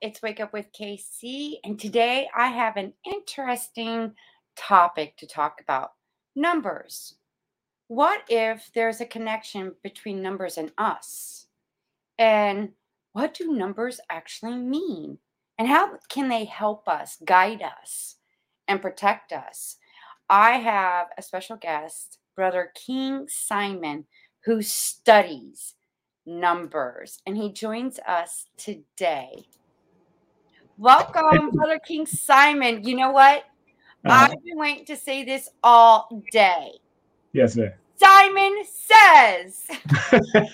it's Wake Up with KC, and today I have an interesting topic to talk about numbers. What if there's a connection between numbers and us? And what do numbers actually mean? And how can they help us, guide us, and protect us? I have a special guest, Brother King Simon, who studies numbers, and he joins us today. Welcome, Brother King Simon. You know what? Uh-huh. I've been waiting to say this all day. Yes, sir. Simon says.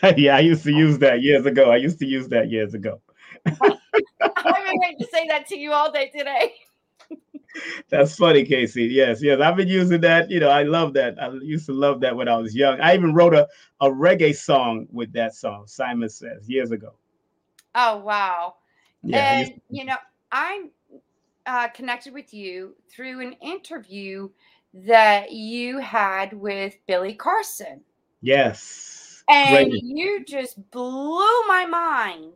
yeah, I used to use that years ago. I used to use that years ago. I've been waiting to say that to you all day today. That's funny, Casey. Yes, yes. I've been using that. You know, I love that. I used to love that when I was young. I even wrote a, a reggae song with that song, Simon Says, years ago. Oh, wow. Yeah, and, you know, I'm uh, connected with you through an interview that you had with Billy Carson. Yes. And Great. you just blew my mind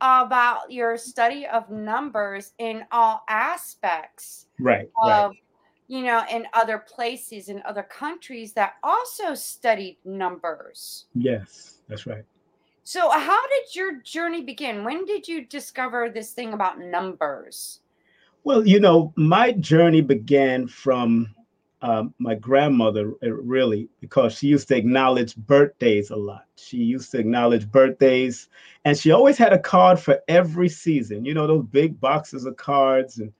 about your study of numbers in all aspects. Right. Of, right. you know, in other places in other countries that also studied numbers. Yes, that's right. So, how did your journey begin? When did you discover this thing about numbers? Well, you know, my journey began from um, my grandmother, uh, really, because she used to acknowledge birthdays a lot. She used to acknowledge birthdays, and she always had a card for every season. You know, those big boxes of cards, and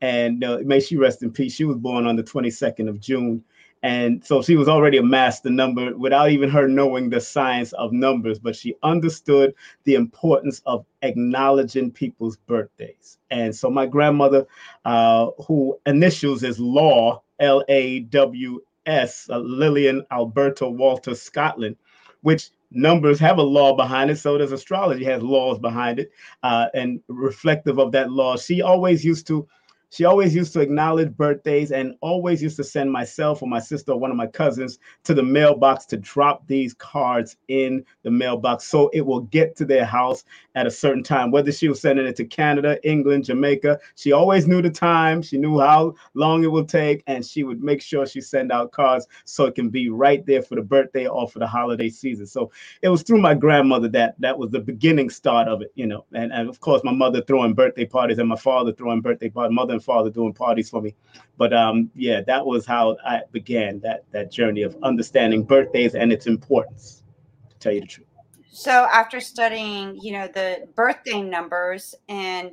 and uh, may she rest in peace. She was born on the 22nd of June, and so she was already a master number without even her knowing the science of numbers, but she understood the importance of acknowledging people's birthdays. And so my grandmother, uh, who initials is Law, L A W S, uh, Lillian Alberta Walter Scotland, which numbers have a law behind it. So does astrology has laws behind it. Uh, and reflective of that law, she always used to she always used to acknowledge birthdays and always used to send myself or my sister or one of my cousins to the mailbox to drop these cards in the mailbox so it will get to their house at a certain time. Whether she was sending it to Canada, England, Jamaica, she always knew the time. She knew how long it would take, and she would make sure she send out cards so it can be right there for the birthday or for the holiday season. So it was through my grandmother that that was the beginning start of it, you know. And, and of course, my mother throwing birthday parties and my father throwing birthday parties, mother and father doing parties for me. But um, yeah, that was how I began that that journey of understanding birthdays and its importance. To tell you the truth. So after studying, you know, the birthday numbers and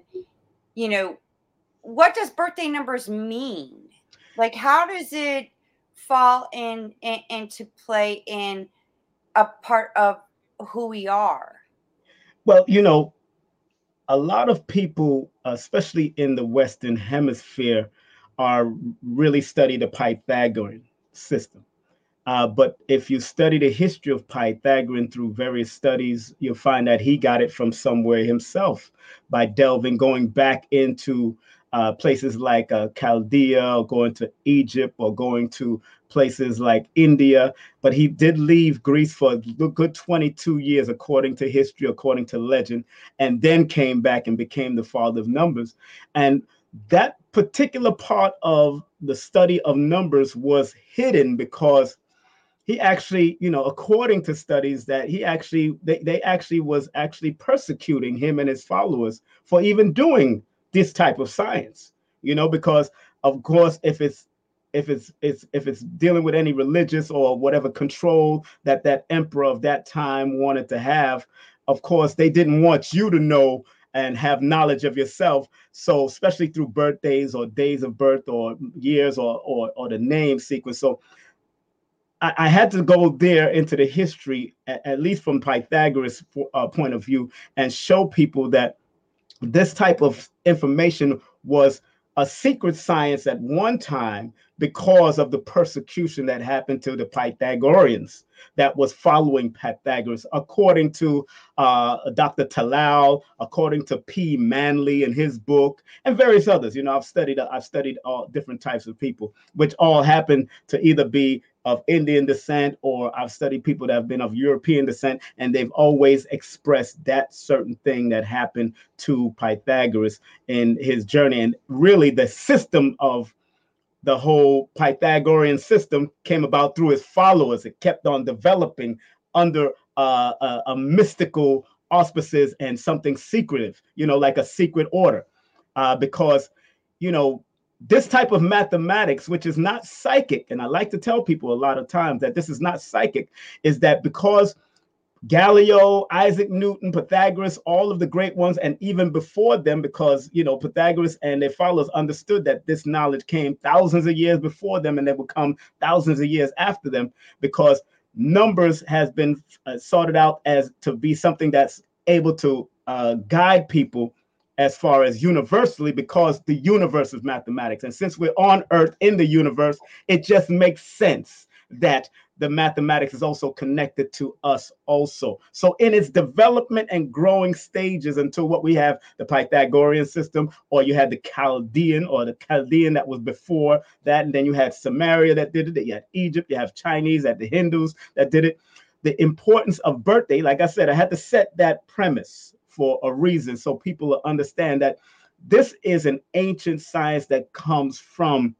you know, what does birthday numbers mean? Like how does it fall in, in into play in a part of who we are? Well, you know, a lot of people, especially in the Western Hemisphere, are really study the Pythagorean system. Uh, but if you study the history of Pythagorean through various studies, you'll find that he got it from somewhere himself by delving, going back into uh, places like uh, Chaldea, or going to Egypt, or going to places like India, but he did leave Greece for a good 22 years, according to history, according to legend, and then came back and became the father of numbers. And that particular part of the study of numbers was hidden because he actually you know according to studies that he actually they, they actually was actually persecuting him and his followers for even doing this type of science you know because of course if it's if it's, it's if it's dealing with any religious or whatever control that that emperor of that time wanted to have of course they didn't want you to know and have knowledge of yourself. So especially through birthdays or days of birth or years or or, or the name sequence. So I, had to go there into the history at, at least from pythagoras uh, point of view and show people that this type of information was a secret science at one time because of the persecution that happened to the Pythagoreans that was following Pythagoras, according to uh, Dr. Talal, according to P. Manley in his book, and various others. You know, I've studied I've studied all different types of people, which all happen to either be of Indian descent or I've studied people that have been of European descent, and they've always expressed that certain thing that happened to Pythagoras in his journey. And really, the system of the whole Pythagorean system came about through his followers. It kept on developing under uh, a, a, mystical auspices and something secretive, you know, like a secret order. Uh, because, you know, this type of mathematics, which is not psychic, and I like to tell people a lot of times that this is not psychic, is that because Galileo, Isaac Newton, Pythagoras, all of the great ones, and even before them, because you know Pythagoras and their followers understood that this knowledge came thousands of years before them, and they would come thousands of years after them, because numbers has been uh, sorted out as to be something that's able to uh, guide people as far as universally because the universe is mathematics. And since we're on earth in the universe it just makes sense that the mathematics is also connected to us also. So in its development and growing stages until what we have the pythagorean system or you had the chaldean or the chaldean that was before that and then you had Sumeria that did it you had egypt you have chinese that the hindus that did it. The importance of birthday like i said i had to set that premise for a reason so people understand that this is an ancient science that comes from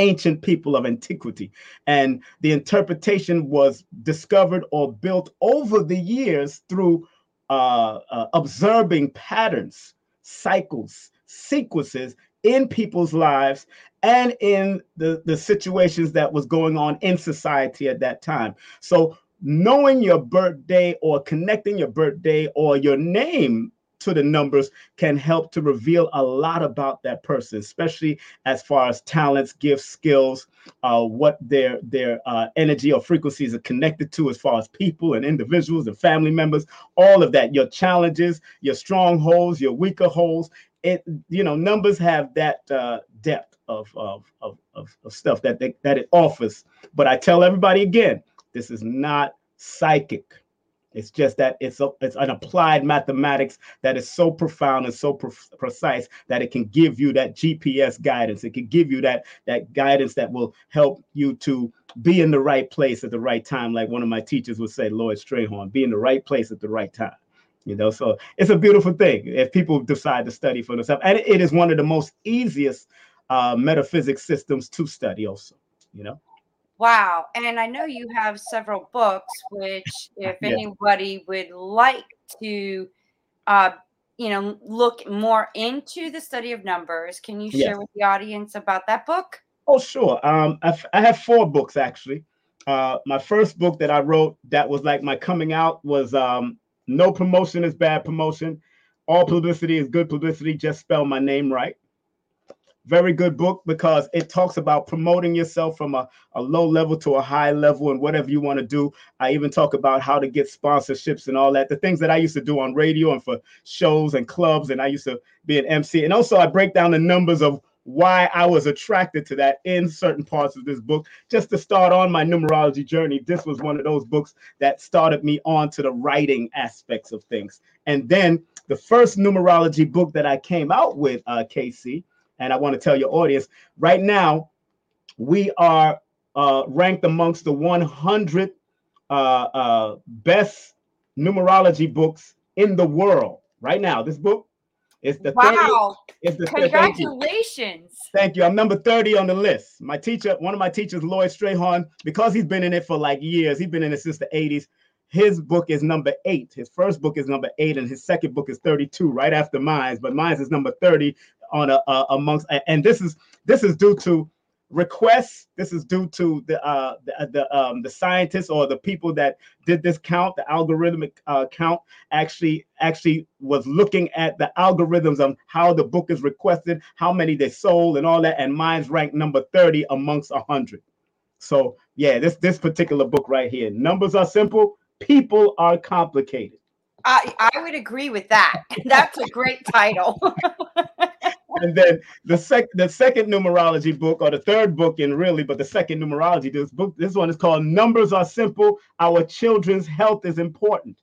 ancient people of antiquity. And the interpretation was discovered or built over the years through uh, uh, observing patterns, cycles, sequences in people's lives and in the, the situations that was going on in society at that time. So knowing your birthday or connecting your birthday or your name to the numbers can help to reveal a lot about that person, especially as far as talents, gifts, skills, uh, what their their uh, energy or frequencies are connected to, as far as people and individuals and family members. All of that, your challenges, your strongholds, your weaker holes. It you know numbers have that uh, depth of of, of of of stuff that they, that it offers. But I tell everybody again, this is not psychic. It's just that it's a, it's an applied mathematics that is so profound and so pre- precise that it can give you that GPS guidance. It can give you that that guidance that will help you to be in the right place at the right time. Like one of my teachers would say, Lloyd Strayhorn, be in the right place at the right time. You know, so it's a beautiful thing if people decide to study for themselves, and it is one of the most easiest uh, metaphysics systems to study. Also, you know. Wow. And I know you have several books, which, if yeah. anybody would like to, uh, you know, look more into the study of numbers, can you share with the audience about that book? Oh, sure. Um, I, I have four books actually. Uh, my first book that I wrote that was like my coming out was um, No Promotion is Bad Promotion. All publicity is good publicity. Just spell my name right very good book because it talks about promoting yourself from a, a low level to a high level and whatever you want to do. I even talk about how to get sponsorships and all that, the things that I used to do on radio and for shows and clubs. And I used to be an MC. And also, I break down the numbers of why I was attracted to that in certain parts of this book. Just to start on my numerology journey, this was one of those books that started me on to the writing aspects of things. And then the first numerology book that I came out with, uh, KC, and I want to tell your audience right now, we are uh, ranked amongst the 100 uh, uh, best numerology books in the world right now. This book is the wow. 30, it's the Congratulations. Thank you. thank you. I'm number 30 on the list. My teacher, one of my teachers, Lloyd Strayhorn, because he's been in it for like years, he's been in it since the 80s. His book is number eight. His first book is number eight, and his second book is 32, right after mine's. But mine's is number 30 on a, a amongst and this is this is due to requests this is due to the uh the, the um the scientists or the people that did this count the algorithmic uh, count actually actually was looking at the algorithms of how the book is requested how many they sold and all that and mine's ranked number 30 amongst a 100 so yeah this this particular book right here numbers are simple people are complicated I, I would agree with that. That's a great title. and then the sec the second numerology book, or the third book in really, but the second numerology, this book, this one is called Numbers Are Simple. Our Children's Health is Important.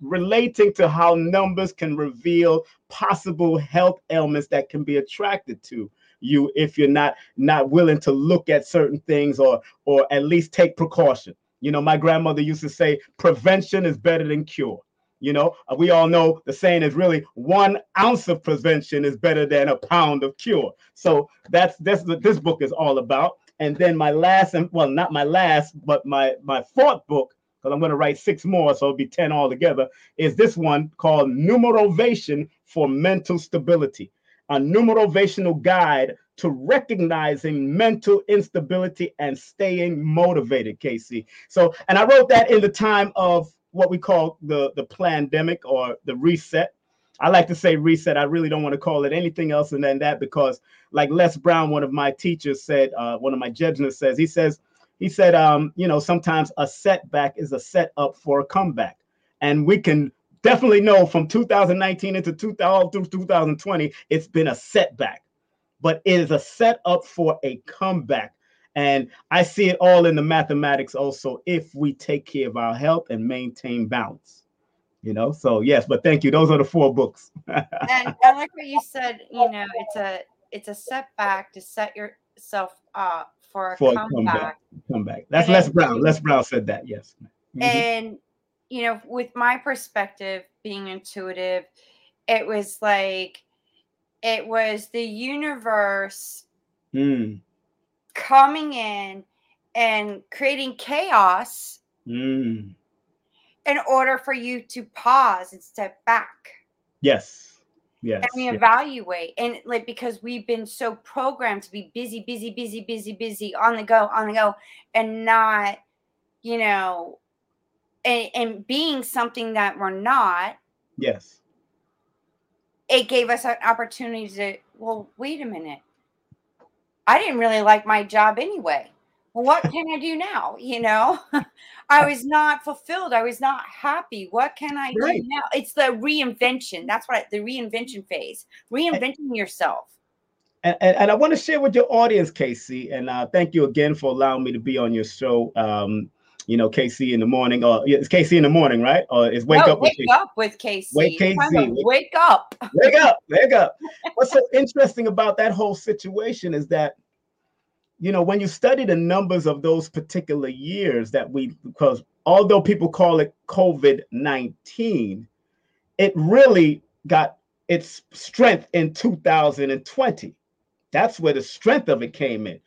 Relating to how numbers can reveal possible health ailments that can be attracted to you if you're not not willing to look at certain things or or at least take precaution. You know, my grandmother used to say prevention is better than cure. You know, uh, we all know the saying is really one ounce of prevention is better than a pound of cure. So that's that's what this book is all about. And then my last, and well, not my last, but my my fourth book, because I'm going to write six more, so it'll be ten altogether. Is this one called Numerovation for Mental Stability, a numerovational guide to recognizing mental instability and staying motivated, Casey. So, and I wrote that in the time of what we call the the pandemic or the reset. I like to say reset. I really don't want to call it anything else than that because, like Les Brown, one of my teachers said, uh, one of my judges says, he says, he said, um, you know, sometimes a setback is a setup for a comeback, and we can definitely know from 2019 into 2000 through 2020, it's been a setback, but it is a setup for a comeback. And I see it all in the mathematics also if we take care of our health and maintain balance. You know, so yes, but thank you. Those are the four books. and I like what you said, you know, it's a it's a setback to set yourself up for a for comeback. comeback. Comeback. That's and Les Brown. Les Brown said that, yes. Mm-hmm. And you know, with my perspective being intuitive, it was like it was the universe mm coming in and creating chaos mm. in order for you to pause and step back. Yes. Yes. And we evaluate. And like because we've been so programmed to be busy, busy, busy, busy, busy, on the go, on the go, and not, you know, and, and being something that we're not. Yes. It gave us an opportunity to, well, wait a minute I didn't really like my job anyway. Well, what can I do now? You know, I was not fulfilled. I was not happy. What can I right. do now? It's the reinvention. That's what the reinvention phase, reinventing yourself. And, and, and, I want to share with your audience, Casey, and uh, thank you again for allowing me to be on your show. Um, you know, KC in the morning, uh, or it's KC in the morning, right? Or is wake no, up with wake up with Casey. Wake Casey. Wake, wake up. Wake up. Wake up. What's so interesting about that whole situation is that, you know, when you study the numbers of those particular years that we, because although people call it COVID 19, it really got its strength in 2020. That's where the strength of it came in.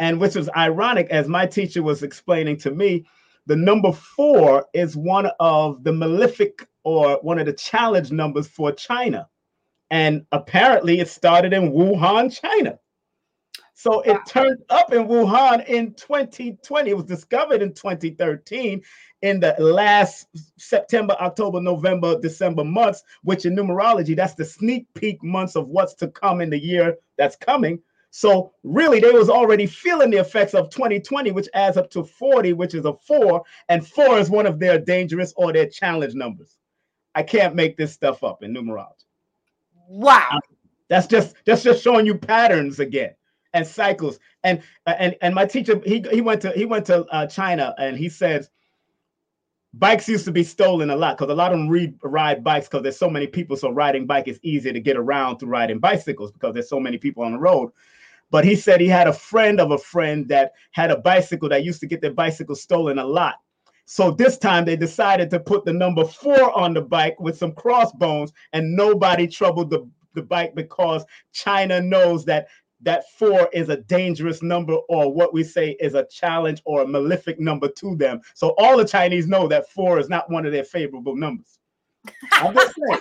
And which was ironic, as my teacher was explaining to me, the number four is one of the malefic or one of the challenge numbers for China. And apparently it started in Wuhan, China. So it turned up in Wuhan in 2020. It was discovered in 2013 in the last September, October, November, December months, which in numerology, that's the sneak peek months of what's to come in the year that's coming. So really, they was already feeling the effects of 2020, which adds up to 40, which is a four, and four is one of their dangerous or their challenge numbers. I can't make this stuff up in numerology. Wow. That's just that's just showing you patterns again and cycles. And and and my teacher he he went to he went to uh, China and he says bikes used to be stolen a lot because a lot of them read, ride bikes because there's so many people. So riding bike is easier to get around through riding bicycles because there's so many people on the road. But he said he had a friend of a friend that had a bicycle that used to get their bicycle stolen a lot. So this time they decided to put the number four on the bike with some crossbones, and nobody troubled the, the bike because China knows that that four is a dangerous number, or what we say is a challenge or a malefic number to them. So all the Chinese know that four is not one of their favorable numbers. I'm just saying.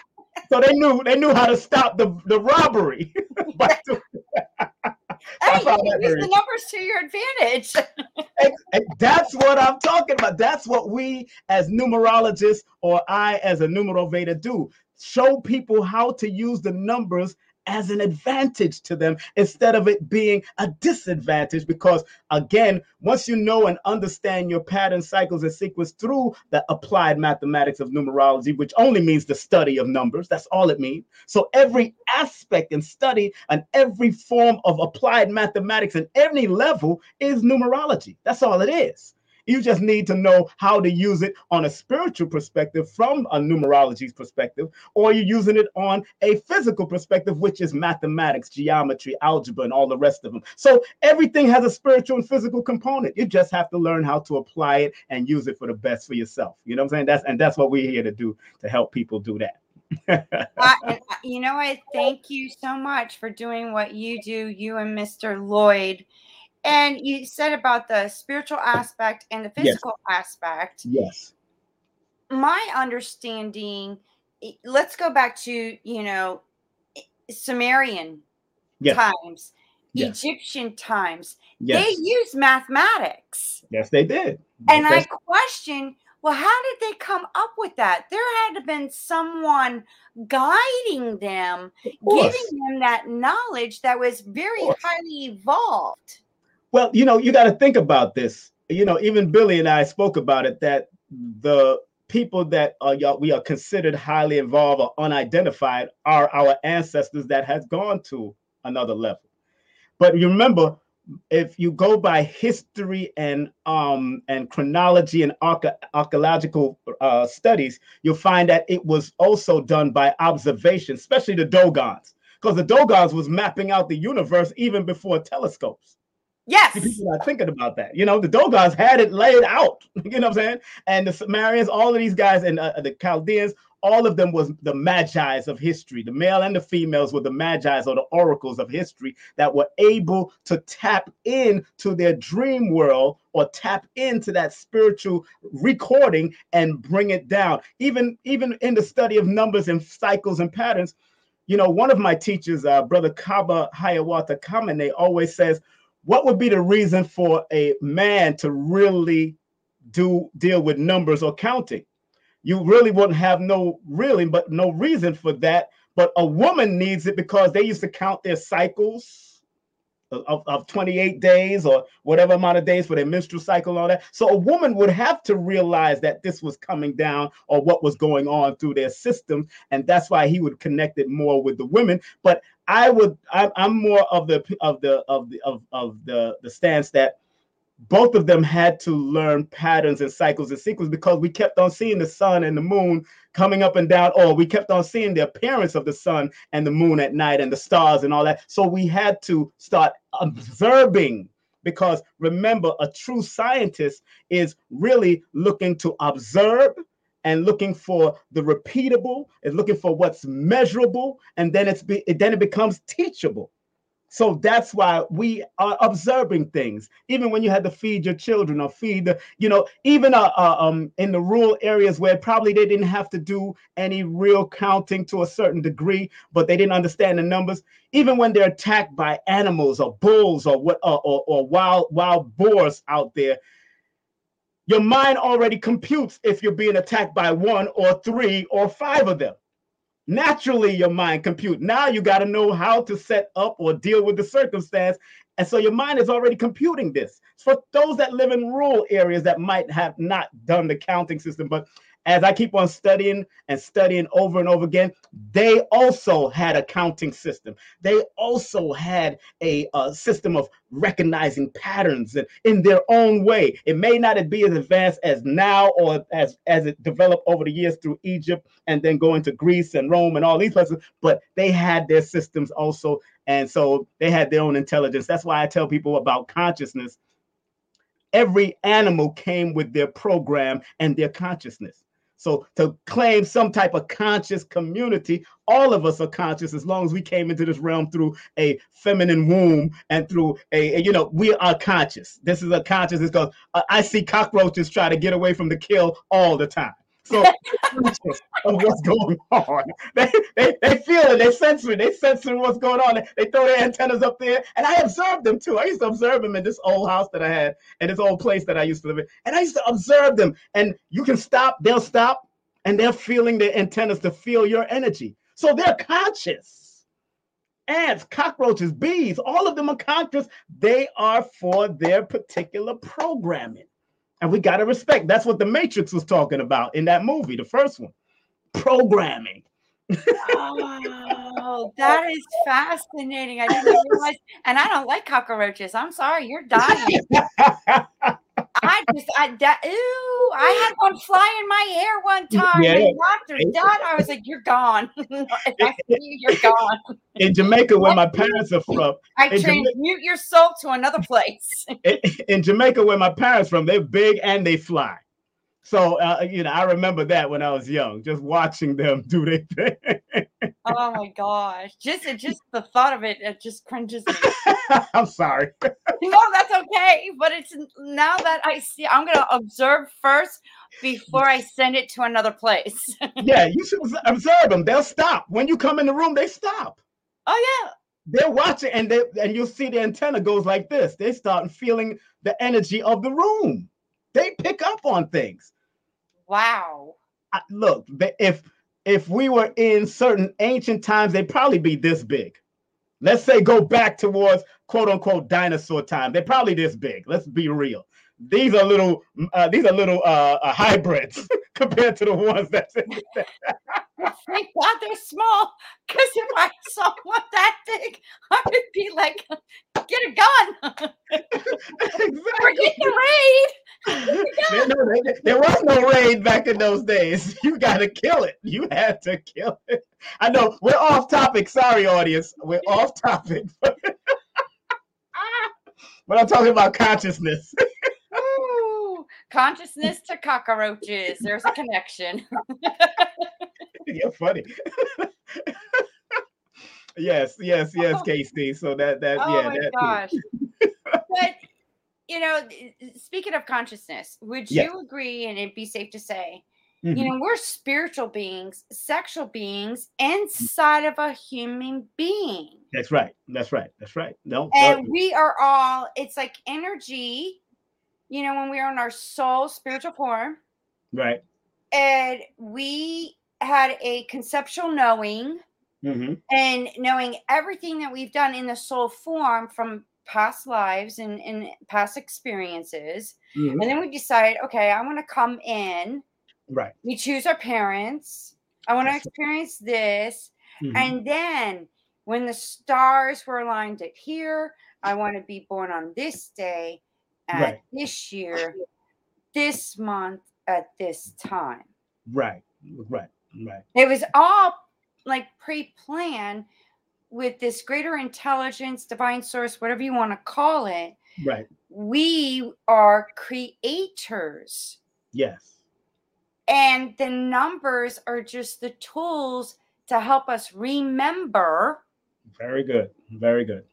so they knew they knew how to stop the, the robbery. Hey, use the numbers to your advantage. and, and that's what I'm talking about. That's what we as numerologists or I as a numerovator do. Show people how to use the numbers as an advantage to them instead of it being a disadvantage. Because again, once you know and understand your pattern, cycles, and sequence through the applied mathematics of numerology, which only means the study of numbers, that's all it means. So every aspect and study and every form of applied mathematics and any level is numerology. That's all it is. You just need to know how to use it on a spiritual perspective from a numerology's perspective, or you're using it on a physical perspective, which is mathematics, geometry, algebra, and all the rest of them. So everything has a spiritual and physical component. You just have to learn how to apply it and use it for the best for yourself. You know what I'm saying? That's and that's what we're here to do to help people do that. uh, you know, what? thank you so much for doing what you do, you and Mr. Lloyd. And you said about the spiritual aspect and the physical yes. aspect. Yes. My understanding, let's go back to, you know, Sumerian yes. times, yes. Egyptian times. They used mathematics. Yes, they did. And I question, well, how did they come up with that? There had to have been someone guiding them, giving them that knowledge that was very highly evolved. Well, you know, you got to think about this. You know, even Billy and I spoke about it that the people that are we are considered highly involved or unidentified are our ancestors that has gone to another level. But you remember, if you go by history and um and chronology and archaeological uh, studies, you'll find that it was also done by observation, especially the Dogons, because the Dogons was mapping out the universe even before telescopes. Yes. People are thinking about that. You know, the Dogons had it laid out. You know what I'm saying? And the Sumerians, all of these guys, and uh, the Chaldeans, all of them was the magi's of history. The male and the females were the magi's or the oracles of history that were able to tap into their dream world or tap into that spiritual recording and bring it down. Even even in the study of numbers and cycles and patterns, you know, one of my teachers, uh, Brother Kaba Hiawatha Kamene, always says what would be the reason for a man to really do deal with numbers or counting? You really wouldn't have no really, but no reason for that. But a woman needs it because they used to count their cycles of, of 28 days or whatever amount of days for their menstrual cycle and all that. So a woman would have to realize that this was coming down or what was going on through their system. And that's why he would connect it more with the women. But I would I, am more of the of the of the of, of the the stance that both of them had to learn patterns and cycles and sequence because we kept on seeing the sun and the moon coming up and down, or we kept on seeing the appearance of the sun and the moon at night and the stars and all that. So we had to start observing because remember, a true scientist is really looking to observe and looking for the repeatable and looking for what's measurable and then it's be, then it becomes teachable so that's why we are observing things even when you had to feed your children or feed you know even uh, uh, um in the rural areas where probably they didn't have to do any real counting to a certain degree but they didn't understand the numbers even when they're attacked by animals or bulls or what or, or, or wild wild boars out there your mind already computes if you're being attacked by one or three or five of them. Naturally, your mind compute. Now you got to know how to set up or deal with the circumstance. And so your mind is already computing this. For those that live in rural areas that might have not done the counting system, but as I keep on studying and studying over and over again, they also had a counting system. They also had a, a system of recognizing patterns and in their own way. It may not be as advanced as now or as, as it developed over the years through Egypt and then going to Greece and Rome and all these places, but they had their systems also. And so they had their own intelligence. That's why I tell people about consciousness. Every animal came with their program and their consciousness. So to claim some type of conscious community, all of us are conscious as long as we came into this realm through a feminine womb and through a, you know, we are conscious. This is a consciousness because I see cockroaches try to get away from the kill all the time. So of what's going on. They, they, they feel it, they sense it, they sensing what's going on. They, they throw their antennas up there. And I observed them too. I used to observe them in this old house that I had and this old place that I used to live in. And I used to observe them. And you can stop, they'll stop, and they're feeling their antennas to feel your energy. So they're conscious. ants, cockroaches, bees, all of them are conscious. They are for their particular programming. And we got to respect. That's what the Matrix was talking about in that movie, the first one. Programming. oh, that is fascinating. I didn't realize, and I don't like cockroaches. I'm sorry, you're dying. I just, I, that, ooh, I had one fly in my hair one time. Yeah. The done. I was like, "You're gone. if I see you, you're gone." In Jamaica, where my parents are from, I transmute Jama- your soul to another place. in, in Jamaica, where my parents from, they're big and they fly. So uh, you know, I remember that when I was young, just watching them do their thing. Oh my gosh! Just just the thought of it, it just cringes me. I'm sorry. no, that's okay. But it's now that I see, I'm gonna observe first before I send it to another place. yeah, you should observe them. They'll stop when you come in the room. They stop. Oh yeah. They're watching, and they and you'll see the antenna goes like this. They start feeling the energy of the room. They pick up on things. Wow. I, look, if if we were in certain ancient times, they'd probably be this big. Let's say go back towards quote unquote dinosaur time. They're probably this big. Let's be real. These are little. Uh, these are little uh, uh, hybrids compared to the ones that's in Thank God they're small. Because if I saw one that big, I would be like, get a gun. exactly. Forget the raid. there, no, there, there was no raid back in those days. You got to kill it. You had to kill it. I know we're off topic. Sorry, audience. We're off topic. but I'm talking about consciousness. Ooh, consciousness to cockroaches. There's a connection. You're funny. yes, yes, yes, oh. Casey. So that that oh yeah. my that gosh. but you know, speaking of consciousness, would yes. you agree, and it'd be safe to say, mm-hmm. you know, we're spiritual beings, sexual beings inside of a human being. That's right. That's right. That's right. No, and we are all. It's like energy. You know, when we are in our soul spiritual form. Right. And we had a conceptual knowing mm-hmm. and knowing everything that we've done in the soul form from past lives and, and past experiences. Mm-hmm. And then we decide, okay, I want to come in. Right. We choose our parents. I want to experience this. Mm-hmm. And then when the stars were aligned at here, I want to be born on this day at right. this year, this month at this time. Right. Right. Right. It was all like pre-planned with this greater intelligence, divine source, whatever you want to call it. Right. We are creators. Yes. And the numbers are just the tools to help us remember. Very good. Very good.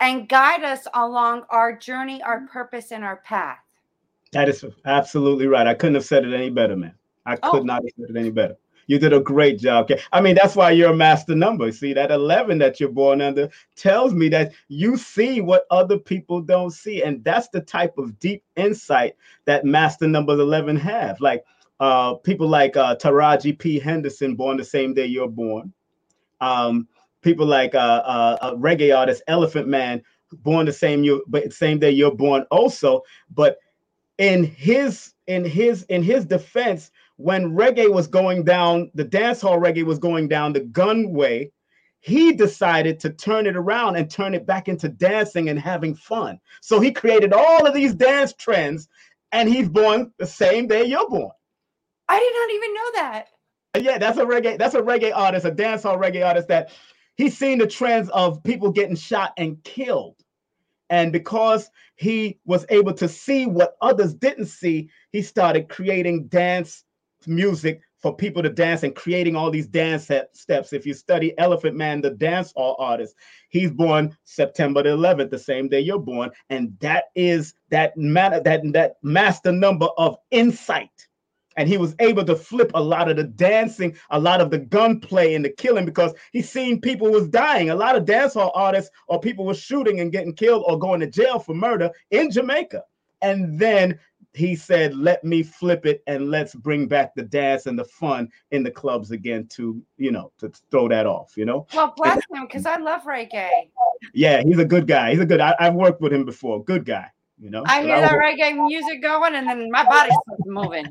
And guide us along our journey, our purpose, and our path. That is absolutely right. I couldn't have said it any better, man. I could oh. not have said it any better. You did a great job. I mean, that's why you're a master number. See, that 11 that you're born under tells me that you see what other people don't see. And that's the type of deep insight that master numbers 11 have. Like uh, people like uh, Taraji P. Henson, born the same day you're born. Um, people like uh, uh, reggae artist Elephant Man, born the same you, but same day you're born also. But in his in his in his defense, when reggae was going down, the dance hall reggae was going down the gun way, he decided to turn it around and turn it back into dancing and having fun. So he created all of these dance trends, and he's born the same day you're born. I did not even know that. Yeah, that's a reggae, that's a reggae artist, a dance hall reggae artist that he's seen the trends of people getting shot and killed. And because he was able to see what others didn't see, he started creating dance music for people to dance and creating all these dance steps. If you study Elephant Man, the dance hall artist, he's born September the 11th, the same day you're born, and that is that matter that that master number of insight. And he was able to flip a lot of the dancing, a lot of the gunplay and the killing because he's seen people was dying. A lot of dancehall artists or people were shooting and getting killed or going to jail for murder in Jamaica. And then he said, "Let me flip it and let's bring back the dance and the fun in the clubs again to you know to throw that off." You know. Well, bless him, because I love reggae. Yeah, he's a good guy. He's a good. I, have worked with him before. Good guy. You know. I hear that reggae music going, and then my body starts moving.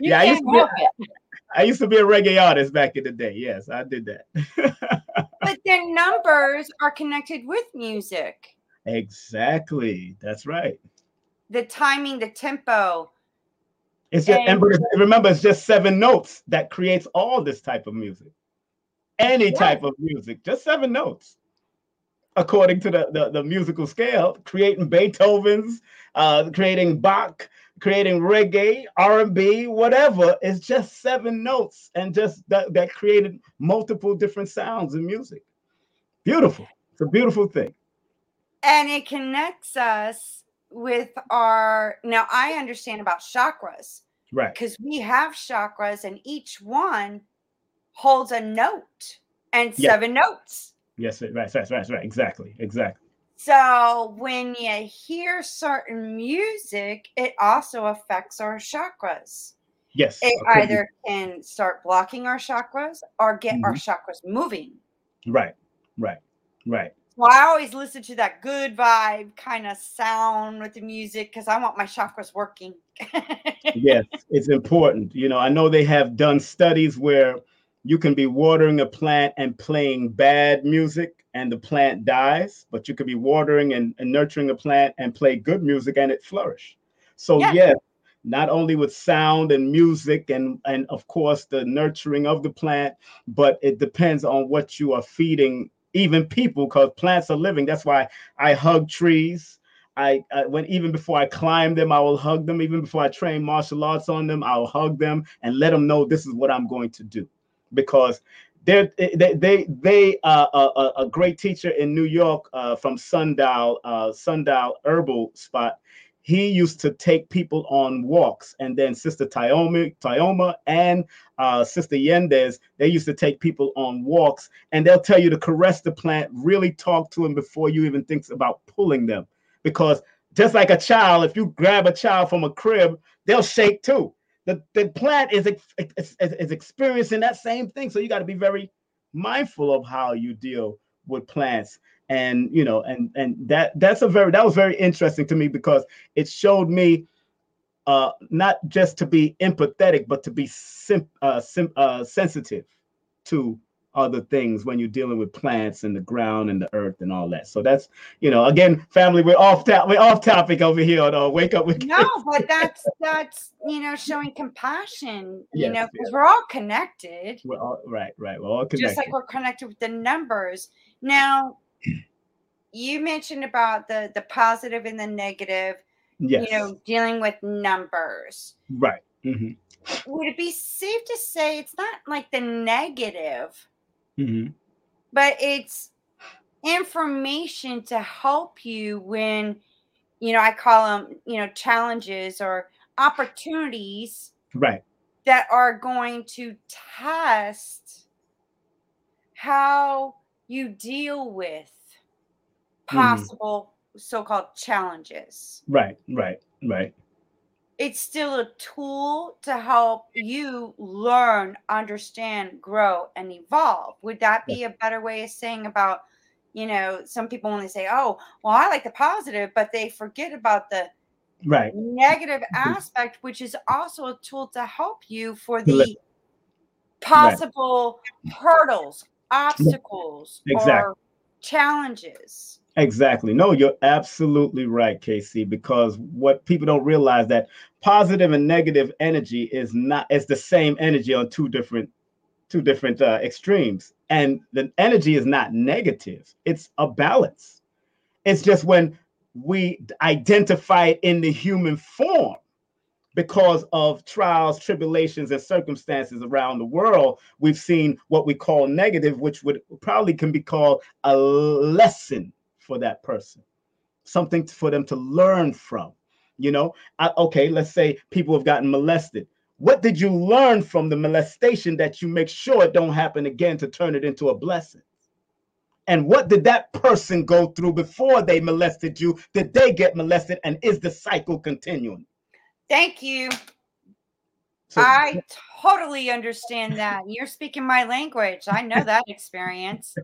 You yeah, I used, be, I used to be a reggae artist back in the day. Yes, I did that. but then numbers are connected with music. Exactly. That's right the timing, the tempo. It's just, and, and remember, it's just seven notes that creates all this type of music. Any yeah. type of music, just seven notes, according to the, the, the musical scale. Creating Beethoven's, uh, creating Bach, creating reggae, R and B, whatever. It's just seven notes, and just that that created multiple different sounds in music. Beautiful. It's a beautiful thing. And it connects us with our now I understand about chakras. Right. Because we have chakras and each one holds a note and yes. seven notes. Yes, right, right, right, right. Exactly. Exactly. So when you hear certain music, it also affects our chakras. Yes. It either can start blocking our chakras or get mm-hmm. our chakras moving. Right. Right. Right. Well, I always listen to that good vibe kind of sound with the music because I want my chakras working. yes, it's important. You know, I know they have done studies where you can be watering a plant and playing bad music and the plant dies, but you could be watering and, and nurturing a plant and play good music and it flourish. So yeah. yes, not only with sound and music and and of course the nurturing of the plant, but it depends on what you are feeding even people because plants are living. That's why I hug trees. I, I when even before I climb them, I will hug them. Even before I train martial arts on them, I'll hug them and let them know this is what I'm going to do, because they're they they they uh, a, a great teacher in New York uh, from Sundial uh, Sundial Herbal Spot he used to take people on walks and then sister Tyoma and uh, sister Yendez, they used to take people on walks and they'll tell you to caress the plant, really talk to them before you even think about pulling them. Because just like a child, if you grab a child from a crib, they'll shake too. The, the plant is, is, is experiencing that same thing. So you got to be very mindful of how you deal with plants and you know and and that that's a very that was very interesting to me because it showed me uh not just to be empathetic but to be sim, uh, sim, uh sensitive to other things when you're dealing with plants and the ground and the earth and all that. So that's you know again, family, we're off top we're off topic over here on uh, wake up with no, but that's that's you know showing compassion. You yes, know because yes. we're all connected. We're all right, right. We're all connected. Just like we're connected with the numbers. Now, you mentioned about the the positive and the negative. Yes. You know, dealing with numbers. Right. Mm-hmm. Would it be safe to say it's not like the negative, mm-hmm. but it's information to help you when, you know, I call them, you know, challenges or opportunities. Right. That are going to test how you deal with mm-hmm. possible mm. so-called challenges. Right, right, right. It's still a tool to help you learn, understand, grow, and evolve. Would that be a better way of saying about, you know, some people when they say, "Oh, well, I like the positive," but they forget about the right negative aspect, which is also a tool to help you for the possible right. hurdles, obstacles, exactly. or challenges. Exactly. No, you're absolutely right, Casey, because what people don't realize that positive and negative energy is not it's the same energy on two different two different uh, extremes. And the energy is not negative. It's a balance. It's just when we identify it in the human form because of trials, tribulations, and circumstances around the world, we've seen what we call negative, which would probably can be called a lesson for that person, something for them to learn from. You know, I, okay, let's say people have gotten molested. What did you learn from the molestation that you make sure it don't happen again to turn it into a blessing? And what did that person go through before they molested you? Did they get molested? And is the cycle continuing? Thank you. So, I totally understand that. You're speaking my language. I know that experience.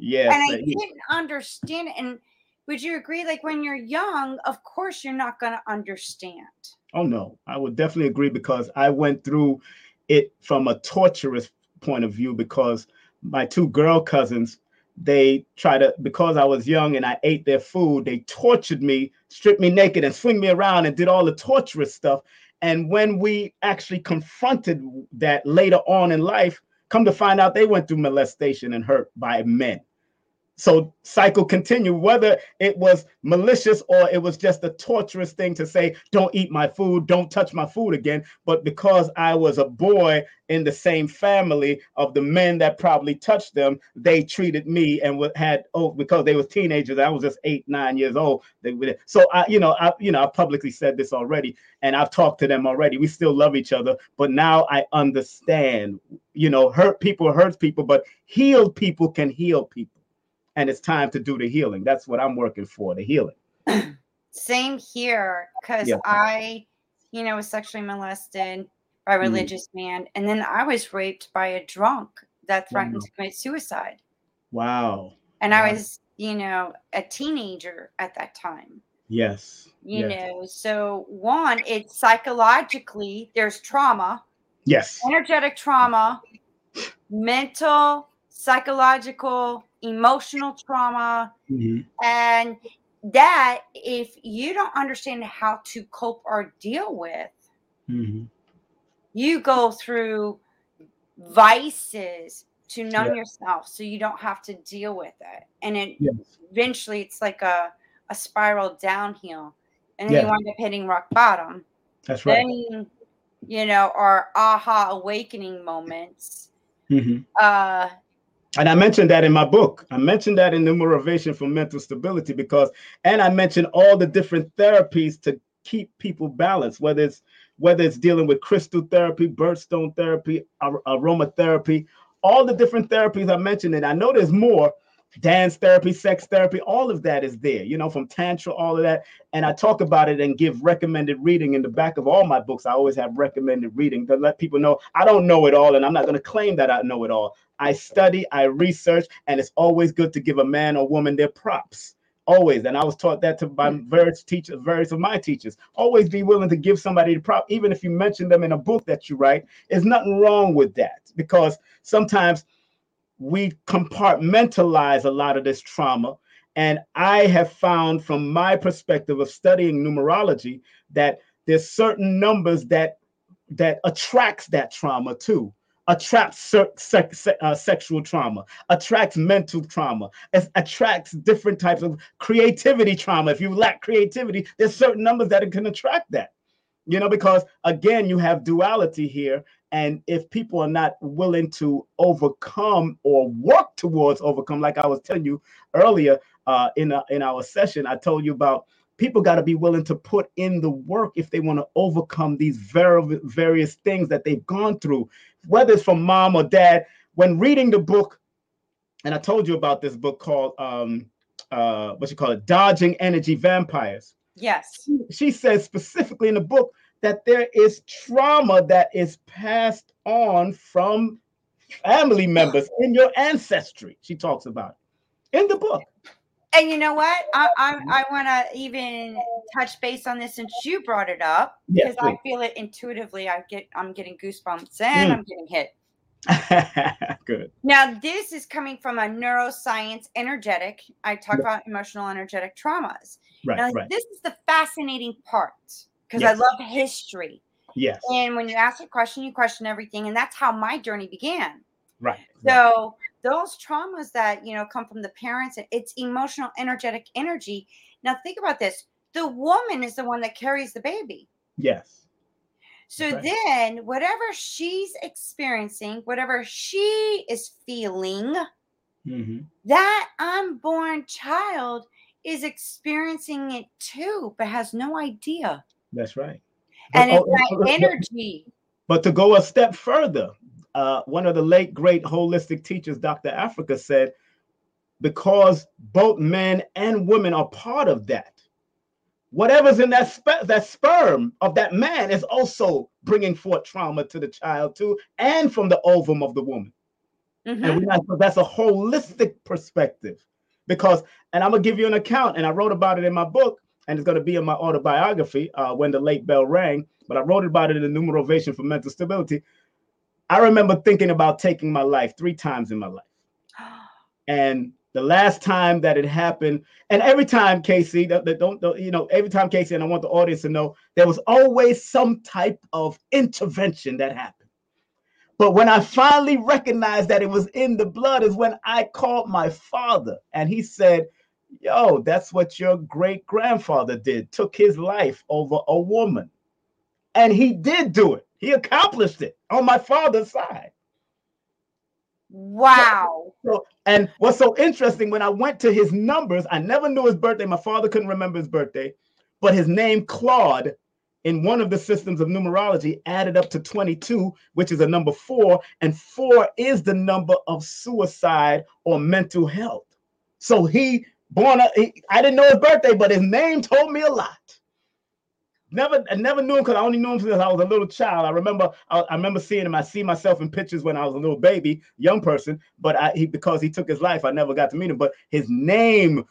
yes, and I didn't understand it. And would you agree? Like when you're young, of course you're not going to understand. Oh no, I would definitely agree because I went through it from a torturous point of view because my two girl cousins they try to because I was young and I ate their food, they tortured me, stripped me naked and swing me around and did all the torturous stuff. And when we actually confronted that later on in life, come to find out they went through molestation and hurt by men so cycle continue whether it was malicious or it was just a torturous thing to say don't eat my food don't touch my food again but because i was a boy in the same family of the men that probably touched them they treated me and had oh because they were teenagers i was just eight nine years old so i you know i you know i publicly said this already and i've talked to them already. We still love each other but now i understand you know hurt people hurts people but healed people can heal people and it's time to do the healing. That's what I'm working for, the healing. Same here, because Yeah. I, you know, was sexually molested by a Mhm. religious man, and then I was raped by a drunk that threatened Wow. to commit suicide. Wow. And I was, you know, a teenager at that time. Yes. You yes. know, so one, it's psychologically there's trauma, Yes. energetic trauma, mental, psychological, emotional trauma, Mhm. and that if you don't understand how to cope or deal with Mhm. you go through vices to numb Yeah. yourself so you don't have to deal with it and it Yes. eventually it's like a, a spiral downhill and then Yeah. you wind up hitting rock bottom That's right. then you know our aha awakening moments Mhm. uh And I mentioned that in my book. I mentioned that in the motivation for mental stability because, and I mentioned all the different therapies to keep people balanced, whether it's whether it's dealing with crystal therapy, birthstone therapy, ar- aromatherapy, all the different therapies I mentioned. And I know there's more dance therapy, sex therapy, all of that is there, you know, from Tantra, all of that. And I talk about it and give recommended reading in the back of all my books. I always have recommended reading to let people know I don't know it all and I'm not going to claim that I know it all. I study, I research, and it's always good to give a man or woman their props. Always. And I was taught that to by mm. various teachers, various of my teachers. Always be willing to give somebody the prop, even if you mention them in a book that you write. There's nothing wrong with that because sometimes we compartmentalize a lot of this trauma. And I have found from my perspective of studying numerology that there's certain numbers that that attracts that trauma too. Attracts uh, sexual trauma attracts mental trauma it attracts different types of creativity trauma. If you lack creativity there's certain numbers that can attract that. You know because again you have duality here and if people are not willing to overcome or work towards overcome like i was telling you earlier uh, in, a, in our session i told you about people got to be willing to put in the work if they want to overcome these ver- various things that they've gone through. Whether it's from mom or dad when reading the book and i told you about this book called um uh what you call it dodging energy vampires. Yes. She says specifically in the book that there is trauma that is passed on from family members in your ancestry she talks about it in the book. And you know what? I i, I want to even touch base on this since you brought it up Yes, because i feel it intuitively. I get i'm getting goosebumps and Mm. i'm getting hit. Good. Now, this is coming from a neuroscience energetic. I talk about emotional energetic traumas. right Now, right. this is the fascinating part because I love history. yes And when you ask a question, you question everything. And that's how my journey began. right right. So, those traumas that, you know, come from the parents, and it's emotional energetic energy. Now, think about this the woman is the one that carries the baby. yes So Right. then, whatever she's experiencing, whatever she is feeling, hmm that unborn child is experiencing it too, but has no idea. That's right And But- it's oh, that energy. But to go a step further, uh, one of the late great holistic teachers, Dr. Afrika, said, because both men and women are part of that, whatever's in that spe- that sperm of that man is also bringing forth trauma to the child too, and from the ovum of the woman. Mm-hmm. And we, that's a holistic perspective, because and I'm gonna give you an account, and I wrote about it in my book, and it's gonna be in my autobiography uh, when the late bell rang. But I wrote about it in the numerovation for mental stability. I remember thinking about taking my life three times in my life, and the last time that it happened, and every time, Casey, that, don't, don't, you know, every time, Casey, and I want the audience to know, there was always some type of intervention that happened. But when I finally recognized that it was in the blood, is when I called my father, and he said, Yo, that's what your great grandfather did, took his life over a woman. And he did do it, he accomplished it on my father's side. Wow. So, and what's so interesting, when I went to his numbers, I never knew his birthday. My father couldn't remember his birthday, but his name, Claude, in one of the systems of numerology, added up to 22, which is a number four. And four is the number of suicide or mental health. So he born, uh, he, I didn't know his birthday, but his name told me a lot. Never, I never knew him because I only knew him since I was a little child. I remember, I, I, remember seeing him. I see myself in pictures when I was a little baby, young person. But I, he, because he took his life, I never got to meet him. But his name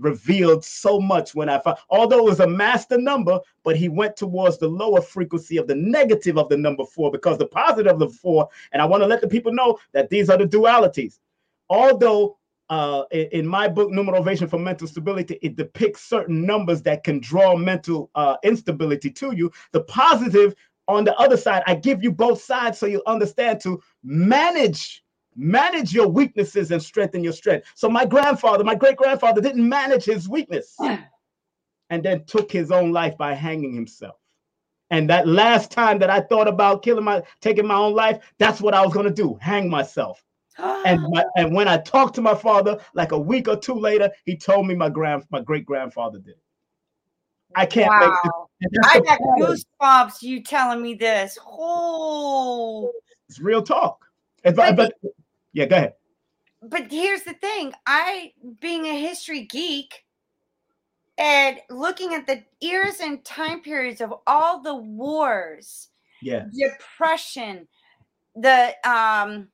revealed so much when I found, although it was a master number, but he went towards the lower frequency of the negative of the number four because the positive of the four. And I want to let the people know that these are the dualities. Although uh, in my book, Numerovation for Mental Stability, it depicts certain numbers that can draw mental uh, instability to you. The positive on the other side, I give you both sides so you understand to manage manage your weaknesses and strengthen your strength. So my grandfather, my great grandfather, didn't manage his weakness, and then took his own life by hanging himself. And that last time that I thought about killing my taking my own life, that's what I was going to do, hang myself and my, and when I talked to my father, like a week or two later, he told me my grand my great grandfather did. I can't wow. make I got goosebumps. You telling me this? Oh, it's real talk. But, but, but yeah, go ahead. But here's the thing: I, being a history geek, and looking at the eras and time periods of all the wars, yeah, depression, the um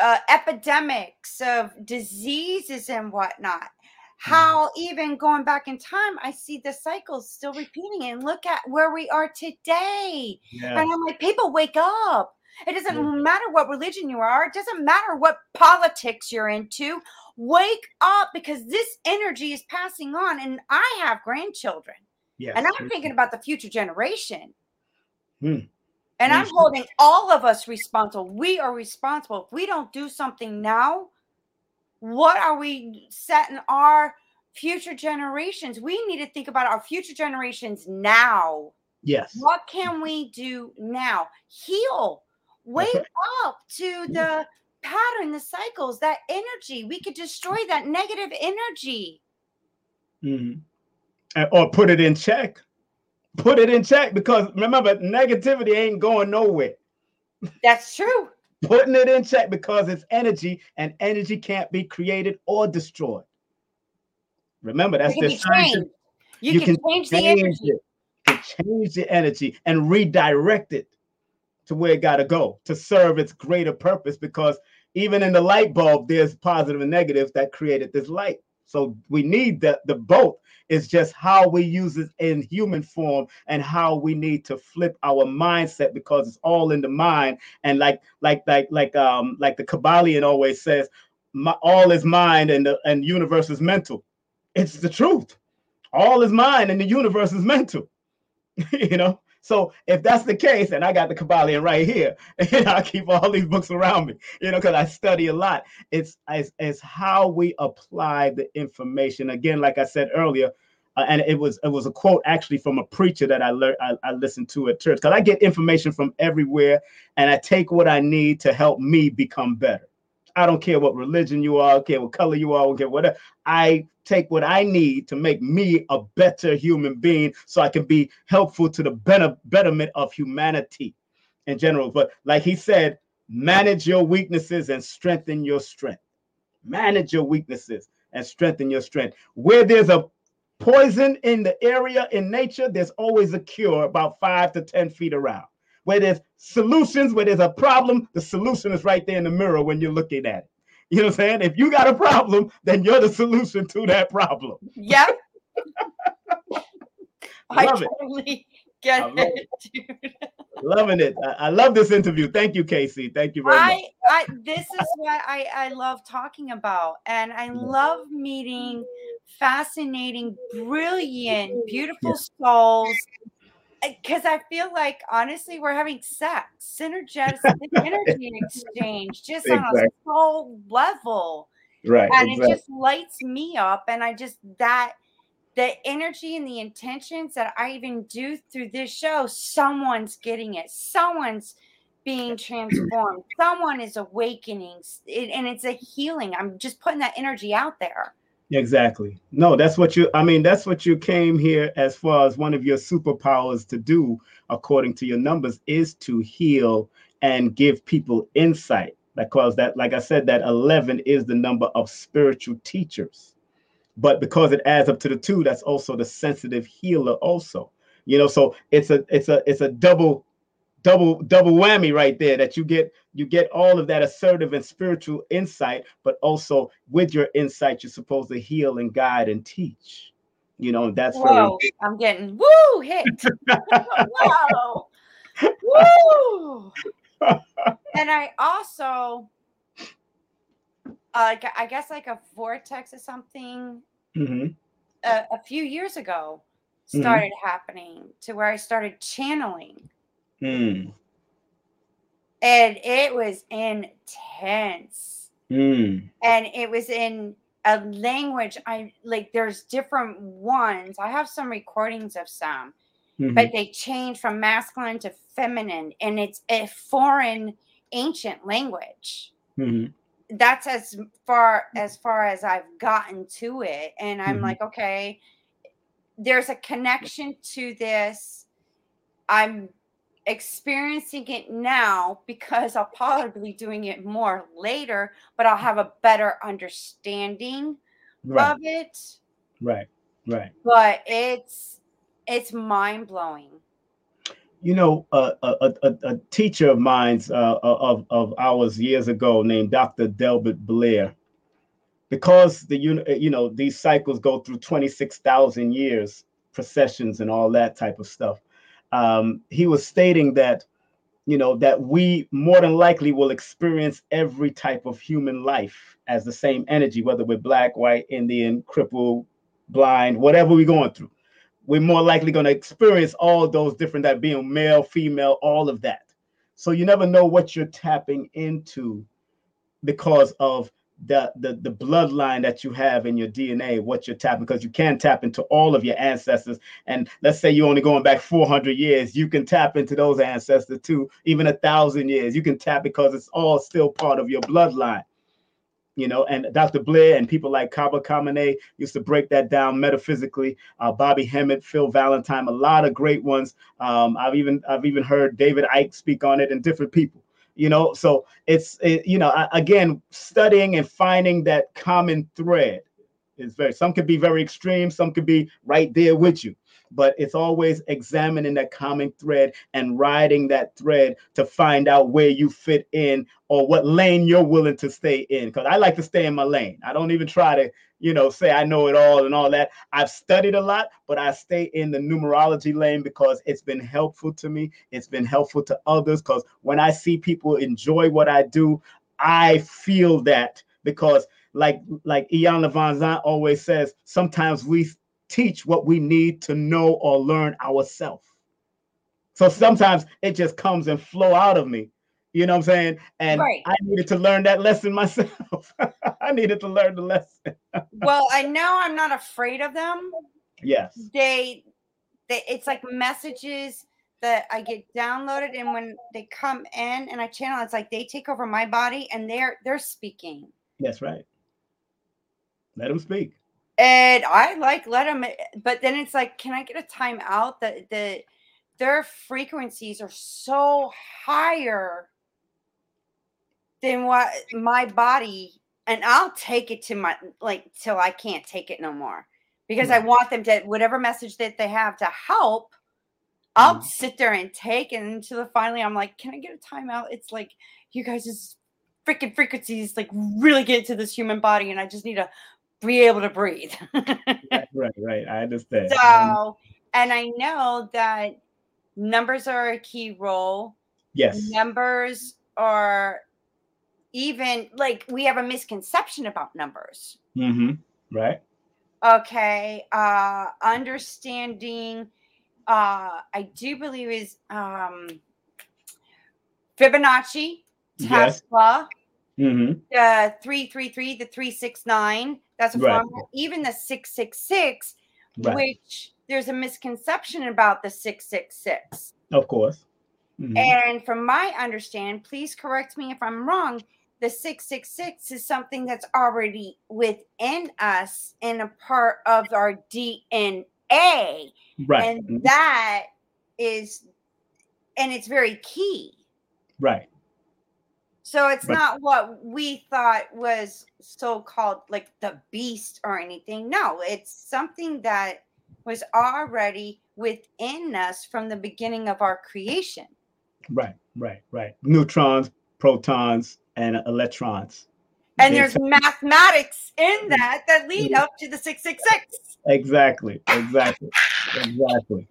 uh, epidemics of diseases and whatnot. Mm-hmm. How even going back in time, I see the cycles still repeating and look at where we are today. Yeah. And I'm like, people wake up. It doesn't yeah. matter what religion you are, it doesn't matter what politics you're into. Wake up because this energy is passing on. And I have grandchildren. Yes. And I'm thinking about the future generation. Hmm. And I'm holding all of us responsible. We are responsible. If we don't do something now, what are we setting our future generations? We need to think about our future generations now. Yes. What can we do now? Heal. Wake okay. up to the pattern, the cycles, that energy. We could destroy that negative energy. Mm-hmm. Or put it in check put it in check because remember, negativity ain't going nowhere. That's true. Putting it in check because it's energy, and energy can't be created or destroyed. Remember, that's the change. You, you, can, can change, change, the energy. It. You can change the energy and redirect it to where it got to go to serve its greater purpose. Because even in the light bulb, there's positive and negative that created this light. So we need the, the both. It's just how we use it in human form and how we need to flip our mindset because it's all in the mind. And like like like like um like the Kybalion always says, my, all is mind and the and universe is mental. It's the truth. All is mind and the universe is mental. you know, so if that's the case, and I got the Kybalion right here, and I keep all these books around me, you know, because I study a lot. It's, it's it's how we apply the information. Again, like I said earlier, uh, and it was it was a quote actually from a preacher that I learned I, I listened to at church because I get information from everywhere, and I take what I need to help me become better. I don't care what religion you are, I don't care what color you are, I don't care whatever. I take what I need to make me a better human being so I can be helpful to the better betterment of humanity in general. But like he said, manage your weaknesses and strengthen your strength. Manage your weaknesses and strengthen your strength. Where there's a poison in the area in nature, there's always a cure about five to 10 feet around. Where there's solutions, where there's a problem, the solution is right there in the mirror when you're looking at it. You know what I'm saying? If you got a problem, then you're the solution to that problem. Yep. I Love it. totally get I it, dude. Loving it. I, I love this interview. Thank you, Casey. Thank you very much. I, I this is what I, I love talking about. And I love meeting fascinating, brilliant, beautiful souls. Because I feel like honestly, we're having sex, synergetic energy exchange, just on a Exactly. soul level. Right. And it just lights me up. And I just that the energy and the intentions that I even do through this show, someone's getting it. Someone's being transformed. Someone is awakening. it- and it's a healing. I'm just putting that energy out there. Exactly. No, that's what you, I mean, that's what you came here as far as one of your superpowers to do, according to your numbers, is to heal and give people insight. Because that, like I said, that 11 is the number of spiritual teachers. But because it adds up to the two, that's also the sensitive healer, also. You know, so it's a it's a it's a double double double whammy right there that you get you get all of that assertive and spiritual insight but also with your insight you're supposed to heal and guide and teach you know that's very Whoa, I'm getting woo hit. Whoa. Woo. and I also uh, i guess like a vortex or something Mhm. a, a few years ago Mhm. started happening to where I started channeling Mm. and it was intense Mm. and it was in a language I like there's different ones I have some recordings of some Mhm. but they change from masculine to feminine and it's a foreign ancient language Mhm. that's as far as far as I've gotten to it. And I'm Mhm. like, okay, there's a connection to this. I'm experiencing it now because I'll probably be doing it more later, but I'll have a better understanding right of it. right right But it's it's mind blowing. you know uh, a, a, a, teacher of mine's uh, of, of ours years ago named dr delbert blair because the uh, you know these cycles go through 26000 years precessions and all that type of stuff um, he was stating that you know that we more than likely will experience every type of human life as the same energy whether we're black white indian crippled blind whatever we're going through. We're more likely going to experience all those different that being male female all of that. So you never know what you're tapping into because of the, the the bloodline that you have in your DNA, what you're tapping, because you can tap into all of your ancestors. And let's say you're only going back 400 years, you can tap into those ancestors too, even a thousand years. You can tap because it's all still part of your bloodline. You know, and Dr. Blair and people like Kaba Kamene used to break that down metaphysically. Uh, Bobby Hemmitt, Phil Valentine, a lot of great ones. Um, I've even I've even heard David Icke speak on it and different people you know? So it's it, you know again studying and finding that common thread is very some could be very extreme some could be right there with you but it's always examining that common thread and riding that thread to find out where you fit in or what lane you're willing to stay in. Because i like to stay in my lane. I don't even try to you know say i know it all and all that. I've studied a lot but i stay in the numerology lane because it's been helpful to me. It's been helpful to others because when i see people enjoy what i do i feel that because like like Iyanla Vanzant always says sometimes we teach what we need to know or learn ourselves so sometimes it just comes and flow out of me you know what i'm saying? And Right. i needed to learn that lesson myself. I needed to learn the lesson. Well, I know I'm not afraid of them. yes. They they it's like messages that I get downloaded and when they come in and I channel it's like they take over my body and they're they're speaking. That's right. Let them speak and I like let them but then it's like can I get a timeout? that the their frequencies are so higher than what my body and I'll take it to my like till I can't take it no more because I want them to whatever message that they have to help. I'll Mhm. sit there and take, and until finally I'm like, "Can I get a timeout?" It's like you guys' just freaking frequencies like really get to this human body, and I just need to be able to breathe. Right, right, right. I understand. so, and I know that numbers are a key role. yes. Numbers are even like we have a misconception about numbers. Mm-hmm. Right. okay uh understanding uh i do believe is um fibonacci Yes. Mm-hmm. the 333 the 369 that's a Right. formula even the 666 Right. which there's a misconception about the 666 Of course. Mhm. and from my understand please correct me if i'm wrong the 666 is something that's already within us and a part of our dna right. and Mhm. that is and it's very key right. So it's Right. not what we thought was so called like the beast or anything no it's something that was already within us from the beginning of our creation Right. Right. Right. Neutrons, protons, and electrons. and there's mathematics in that that lead up to the 666 exactly exactly exactly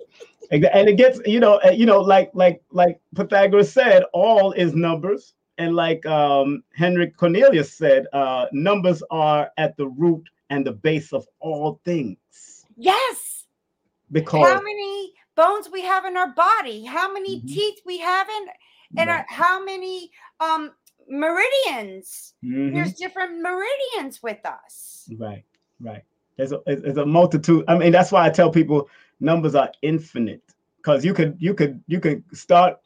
and it gets you know uh, you know like like like pythagoras said all is numbers and like um henrik cornelius said uh numbers are at the root and the base of all things. Yes. Because how many bones we have in our body? How many Mhm. teeth we have in and right, how many um meridians? Mhm, there's different meridians with us. Right right. There's a there's a multitude. I mean that's why i tell people numbers are infinite. Because you could you could you could start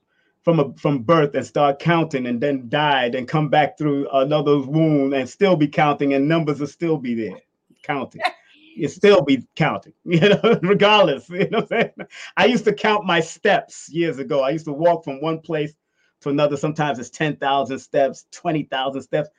from a from birth and start counting and then died and come back through another wound and still be counting and numbers will still be there counting. You still be counting you know regardless you know what I'm saying? i used to count my steps years ago. I used to walk from one place to another. Sometimes it's 10,000 steps 20,000 steps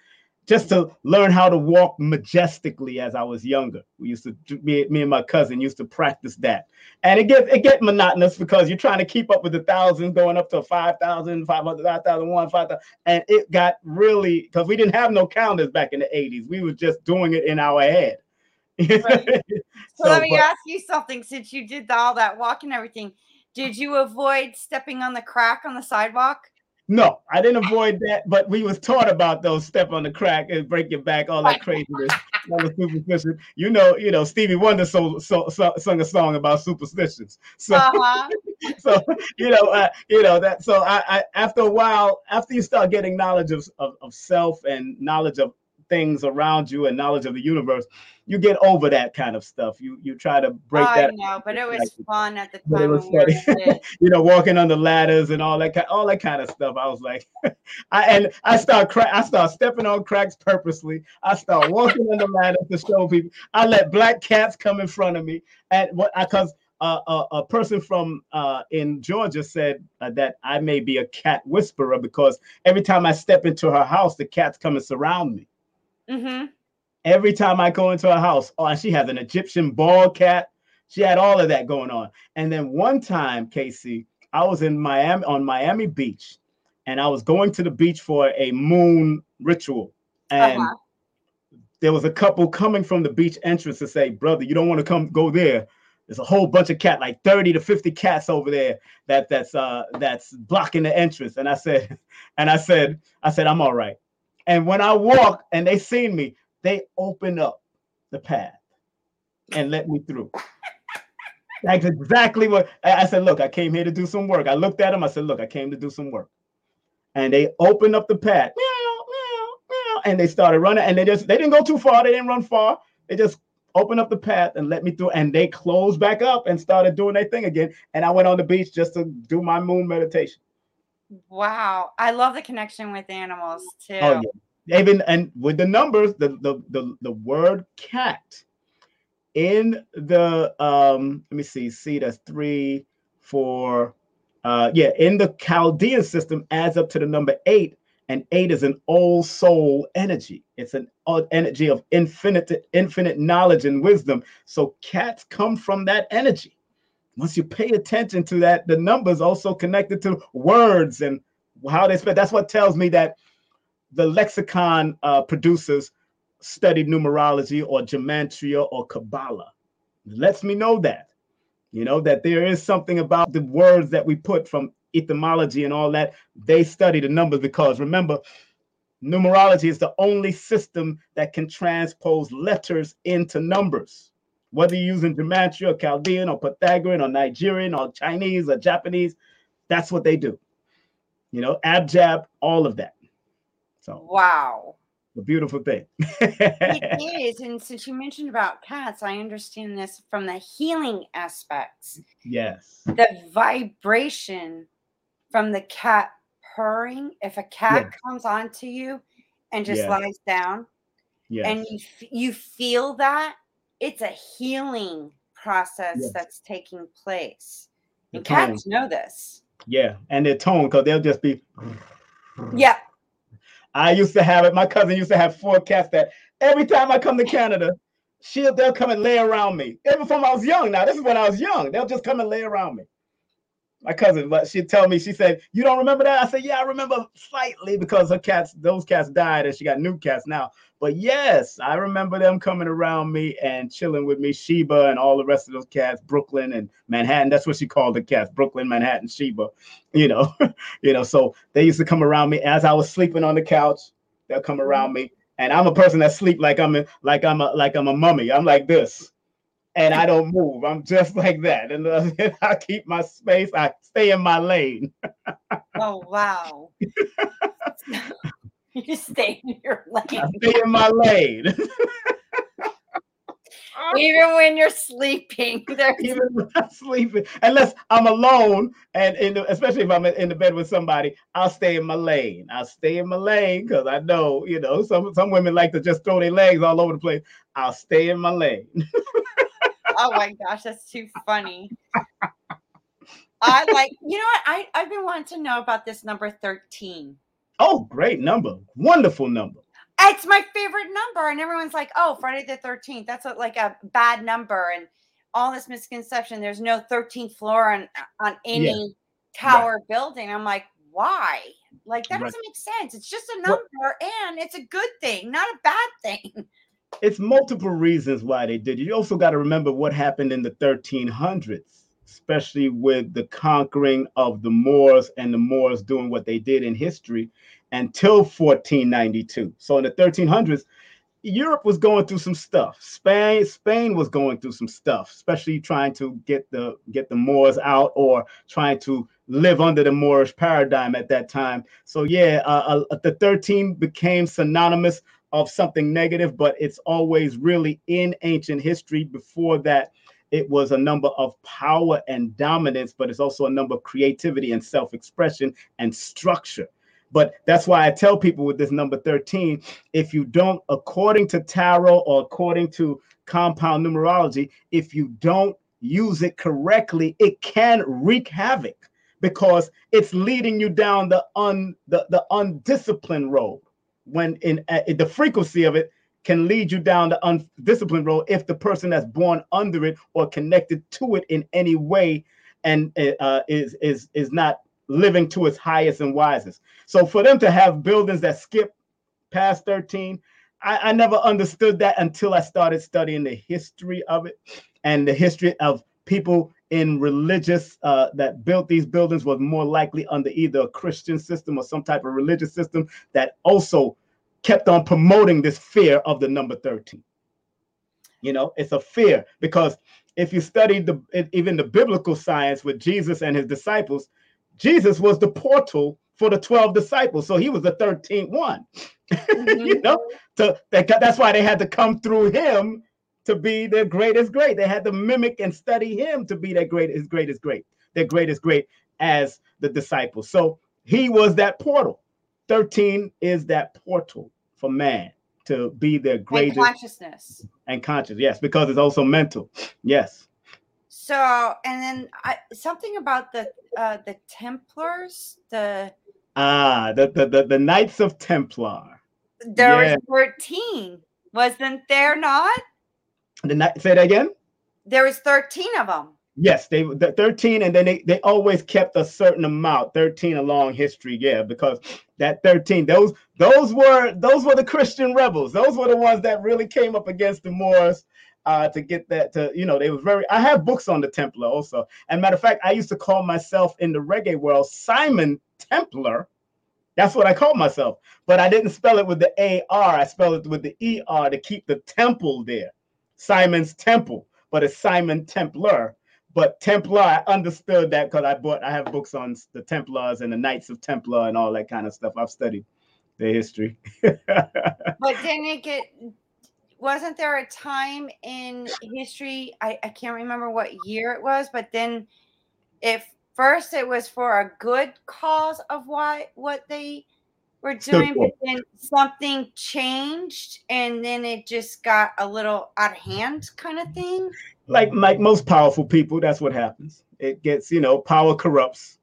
just to learn how to walk majestically as I was younger. We used to me, me and my cousin used to practice that. And it get it get monotonous because you're trying to keep up with the thousands going up to 5,000, 500, 5,001, 5,000 and it got really because we didn't have no counters back in the 80s. We were just doing it in our head. Right. so, So, let me but- ask you something since you did all that walking and everything did you avoid stepping on the crack on the sidewalk No, I didn't avoid that, but we was taught about those step on the crack and break your back, all that craziness, all the superstition. You know, you know, Stevie Wonder so, so, so, sung a song about superstitions. So, uh-huh. so you know, uh, you know that. So I, I, after a while, after you start getting knowledge of, of, of self and knowledge of things around you and knowledge of the universe, you get over that kind of stuff. You, you try to break I that. I know, but it was fun at the But it time. was when we were funny. you know, walking on the ladders and all that kind, all that kind of stuff. I was like, I and I start cra- I start stepping on cracks purposely. I start walking on the ladders to show people. I let black cats come in front of me, and what I because. Uh, a, a person from uh, in Georgia said uh, that I may be a cat whisperer because every time I step into her house, the cats come and surround me. Mhm. Every time I go into a house, oh, and she has an Egyptian bald cat. She had all of that going on. And then one time, Casey, I was in Miami on Miami Beach, and I was going to the beach for a moon ritual. And Uh-huh. there was a couple coming from the beach entrance to say, "Brother, you don't want to come go there. There's a whole bunch of cat, like 30 to 50 cats over there that that's uh that's blocking the entrance." And I said, and I said, I said, I'm all right. And when I walk and they seen me, they opened up the path and let me through. That's exactly what I I said. Look, I came here to do some work. I looked at them. I said, Look, I came to do some work. And they opened up the path. Meow, meow, meow, and they started running. And they just they didn't go too far. They didn't run far. They just opened up the path and let me through. And they closed back up and started doing their thing again. And I went on the beach just to do my moon meditation. Wow. I love the connection with animals too. Oh yeah. Even and with the numbers, the the the, the word cat in the um let me see, see that's three, four, uh yeah, in the Chaldean system adds up to the number eight, and eight is an old soul energy. It's an energy of infinite, infinite knowledge and wisdom. So cats come from that energy. Once you pay attention to that, the numbers also connected to words and how they spell. That's what tells me that the lexicon uh, producers studied numerology or gematria or Kabbalah. It lets me know that, you know, that there is something about the words that we put from etymology and all that. They study the numbers because remember, numerology is the only system that can transpose letters into numbers. Whether you're using gematria or Chaldean or Pythagorean or Nigerian or Chinese or Japanese, that's what they do. You know, abjad, all of that. So wow. A beautiful thing. it is. And since you mentioned about cats, I understand this from the healing aspects. Yes. The vibration from the cat purring. If a cat yes. comes onto you and just yes. lies down, yes. and you you feel that, it's a healing process that's taking place. And cats know this. Yeah, and their tone, because they'll just be. Yeah, I used to have it. My cousin used to have four cats that every time I come to Canada, she'll they'll come and lay around me. Even from I was young. Now this is when I was young. They'll just come and lay around me. My cousin, but she'd tell me, she said, You don't remember that? I said, Yeah, I remember slightly because her cats, those cats died and she got new cats now. But yes, I remember them coming around me and chilling with me, Sheba and all the rest of those cats, Brooklyn and Manhattan. That's what she called the cats, Brooklyn, Manhattan, Sheba. You know, you know. So they used to come around me as I was sleeping on the couch. They'll come around me, and I'm a person that sleep like I'm a, like I'm a like I'm a mummy. I'm like this, and I don't move. I'm just like that, and uh, I keep my space. I stay in my lane. oh wow. You just stay in your lane. I stay in my lane. Even when you're sleeping, even when I'm sleeping, unless I'm alone, and in the, especially if I'm in the bed with somebody, I'll stay in my lane. I'll stay in my lane because I know, you know, some some women like to just throw their legs all over the place. I'll stay in my lane. Oh my gosh, that's too funny. I like, you know what? I, I've been wanting to know about this number 13. Oh, great number. Wonderful number. It's my favorite number. And everyone's like, oh, Friday the 13th. That's a, like a bad number. And all this misconception. There's no 13th floor on, on any yeah. tower right. building. I'm like, why? Like, that right. doesn't make sense. It's just a number well, and it's a good thing, not a bad thing. It's multiple reasons why they did it. You also got to remember what happened in the 1300s especially with the conquering of the Moors and the Moors doing what they did in history until 1492. So in the 1300s, Europe was going through some stuff. Spain, Spain was going through some stuff, especially trying to get the get the Moors out or trying to live under the Moorish paradigm at that time. So yeah, uh, uh, the 13 became synonymous of something negative, but it's always really in ancient history. Before that, it was a number of power and dominance, but it's also a number of creativity and self expression and structure. But that's why I tell people with this number 13 if you don't, according to tarot or according to compound numerology, if you don't use it correctly, it can wreak havoc because it's leading you down the un the, the undisciplined road when in, uh, the frequency of it can lead you down the undisciplined road if the person that's born under it or connected to it in any way and uh, is is is not living to its highest and wisest. So for them to have buildings that skip past 13, I, I never understood that until I started studying the history of it and the history of people in religious uh, that built these buildings was more likely under either a Christian system or some type of religious system that also kept on promoting this fear of the number 13. You know, it's a fear because if you study the even the biblical science with Jesus and his disciples, Jesus was the portal for the 12 disciples. So he was the 13th one. Mm-hmm. you know, that, that's why they had to come through him to be their greatest great. They had to mimic and study him to be their greatest, greatest great, their greatest great as the disciples. So he was that portal. 13 is that portal for man to be their greatest and consciousness and conscious. Yes, because it's also mental. Yes. So, and then I, something about the uh, the Templars, the Ah, the the the, the Knights of Templar. There yeah. was 13. Wasn't there not? The night say that again? There was 13 of them. Yes, they the 13, and then they, they always kept a certain amount, 13 along history, yeah, because that 13, those those were those were the Christian rebels. Those were the ones that really came up against the Moors uh, to get that to you know they was very. I have books on the Templar also, and matter of fact, I used to call myself in the reggae world Simon Templar. That's what I called myself, but I didn't spell it with the A R. I spelled it with the E R to keep the temple there, Simon's Temple, but it's Simon Templar but Templar, I understood that because I bought, I have books on the Templars and the Knights of Templar and all that kind of stuff. I've studied their history. but didn't it get? Wasn't there a time in history? I, I can't remember what year it was, but then, if first it was for a good cause of why what they were doing, but then something changed, and then it just got a little out of hand, kind of thing like like most powerful people, that's what happens. It gets, you know, power corrupts.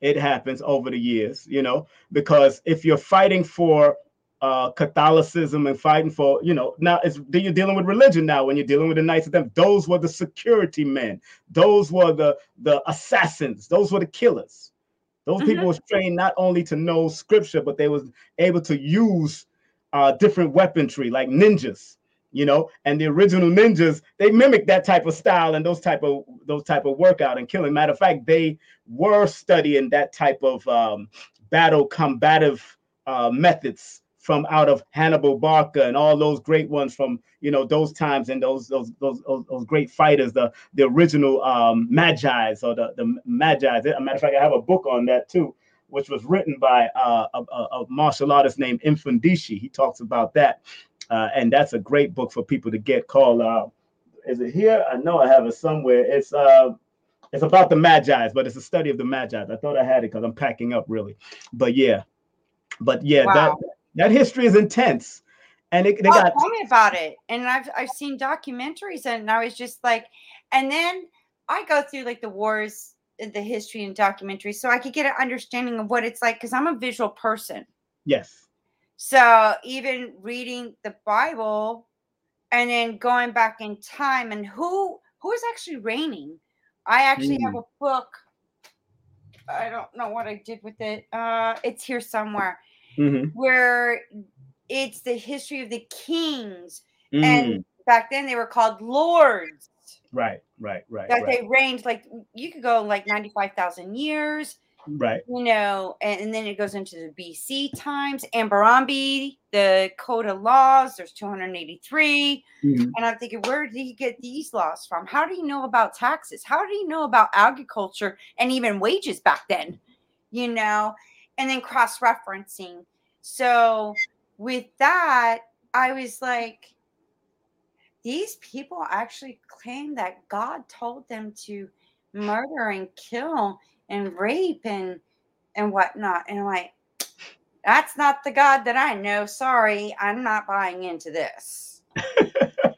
It happens over the years, you know, because if you're fighting for uh, Catholicism and fighting for, you know, now it's you're dealing with religion now. When you're dealing with the Knights of them, those were the security men. Those were the the assassins. Those were the killers. Those mm-hmm. people were trained not only to know scripture, but they was able to use uh, different weaponry like ninjas you know and the original ninjas they mimicked that type of style and those type of those type of workout and killing matter of fact they were studying that type of um, battle combative uh, methods from out of Hannibal Barca and all those great ones from you know those times and those those those those, those great fighters, the the original um, Magi's or the the Magi's. As a matter of fact, I have a book on that too, which was written by uh, a, a, martial artist named Infundishi. He talks about that uh, and that's a great book for people to get called uh, is it here i know i have it somewhere it's uh it's about the magi's but it's a study of the magi's i thought i had it because i'm packing up really but yeah but yeah wow. that that history is intense and it, they oh, got tell me about it and i've i've seen documentaries and i was just like and then i go through like the wars the history and documentaries so i could get an understanding of what it's like because i'm a visual person yes so even reading the Bible and then going back in time and who who is actually reigning. I actually mm. have a book. I don't know what I did with it. Uh it's here somewhere. Mm-hmm. Where it's the history of the kings. Mm. And back then they were called lords. Right, right, right. That right. they reigned like you could go like 95,000 years right you know and, and, then it goes into the bc times Hammurabi, the code of laws there's 283 mm-hmm. and i'm thinking where did he get these laws from how do you know about taxes how do you know about agriculture and even wages back then you know and then cross-referencing so with that i was like these people actually claim that god told them to murder and kill and rape and and whatnot. And I'm like, that's not the God that I know. Sorry, I'm not buying into this.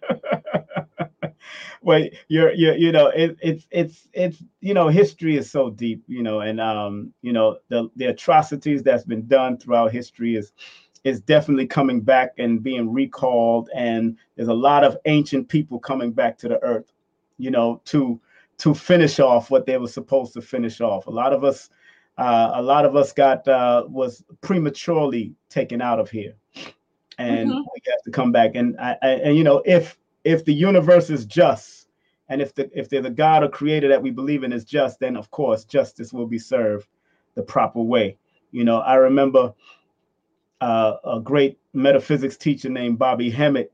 well, you're, you're, you know, it, it's, it's, it's, you know, history is so deep, you know, and, um, you know, the, the atrocities that's been done throughout history is, is definitely coming back and being recalled. And there's a lot of ancient people coming back to the earth, you know, to, to finish off what they were supposed to finish off. A lot of us, uh, a lot of us got uh, was prematurely taken out of here, and mm-hmm. we have to come back. And I, I, and you know, if if the universe is just, and if the if a God or Creator that we believe in is just, then of course justice will be served the proper way. You know, I remember uh, a great metaphysics teacher named Bobby Hemmitt.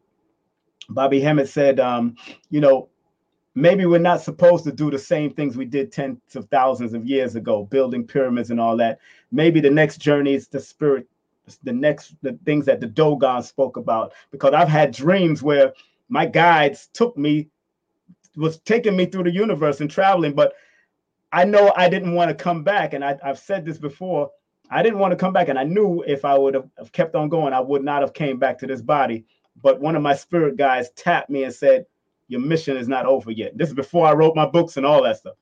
Bobby Hemmitt said, um, you know, maybe we're not supposed to do the same things we did tens of thousands of years ago, building pyramids and all that. Maybe the next journey is the spirit, the next the things that the Dogon spoke about. Because I've had dreams where my guides took me, was taking me through the universe and traveling, but I know I didn't want to come back. And I, have said this before. I didn't want to come back, and I knew if I would have kept on going, I would not have came back to this body. But one of my spirit guides tapped me and said, your mission is not over yet. This is before I wrote my books and all that stuff.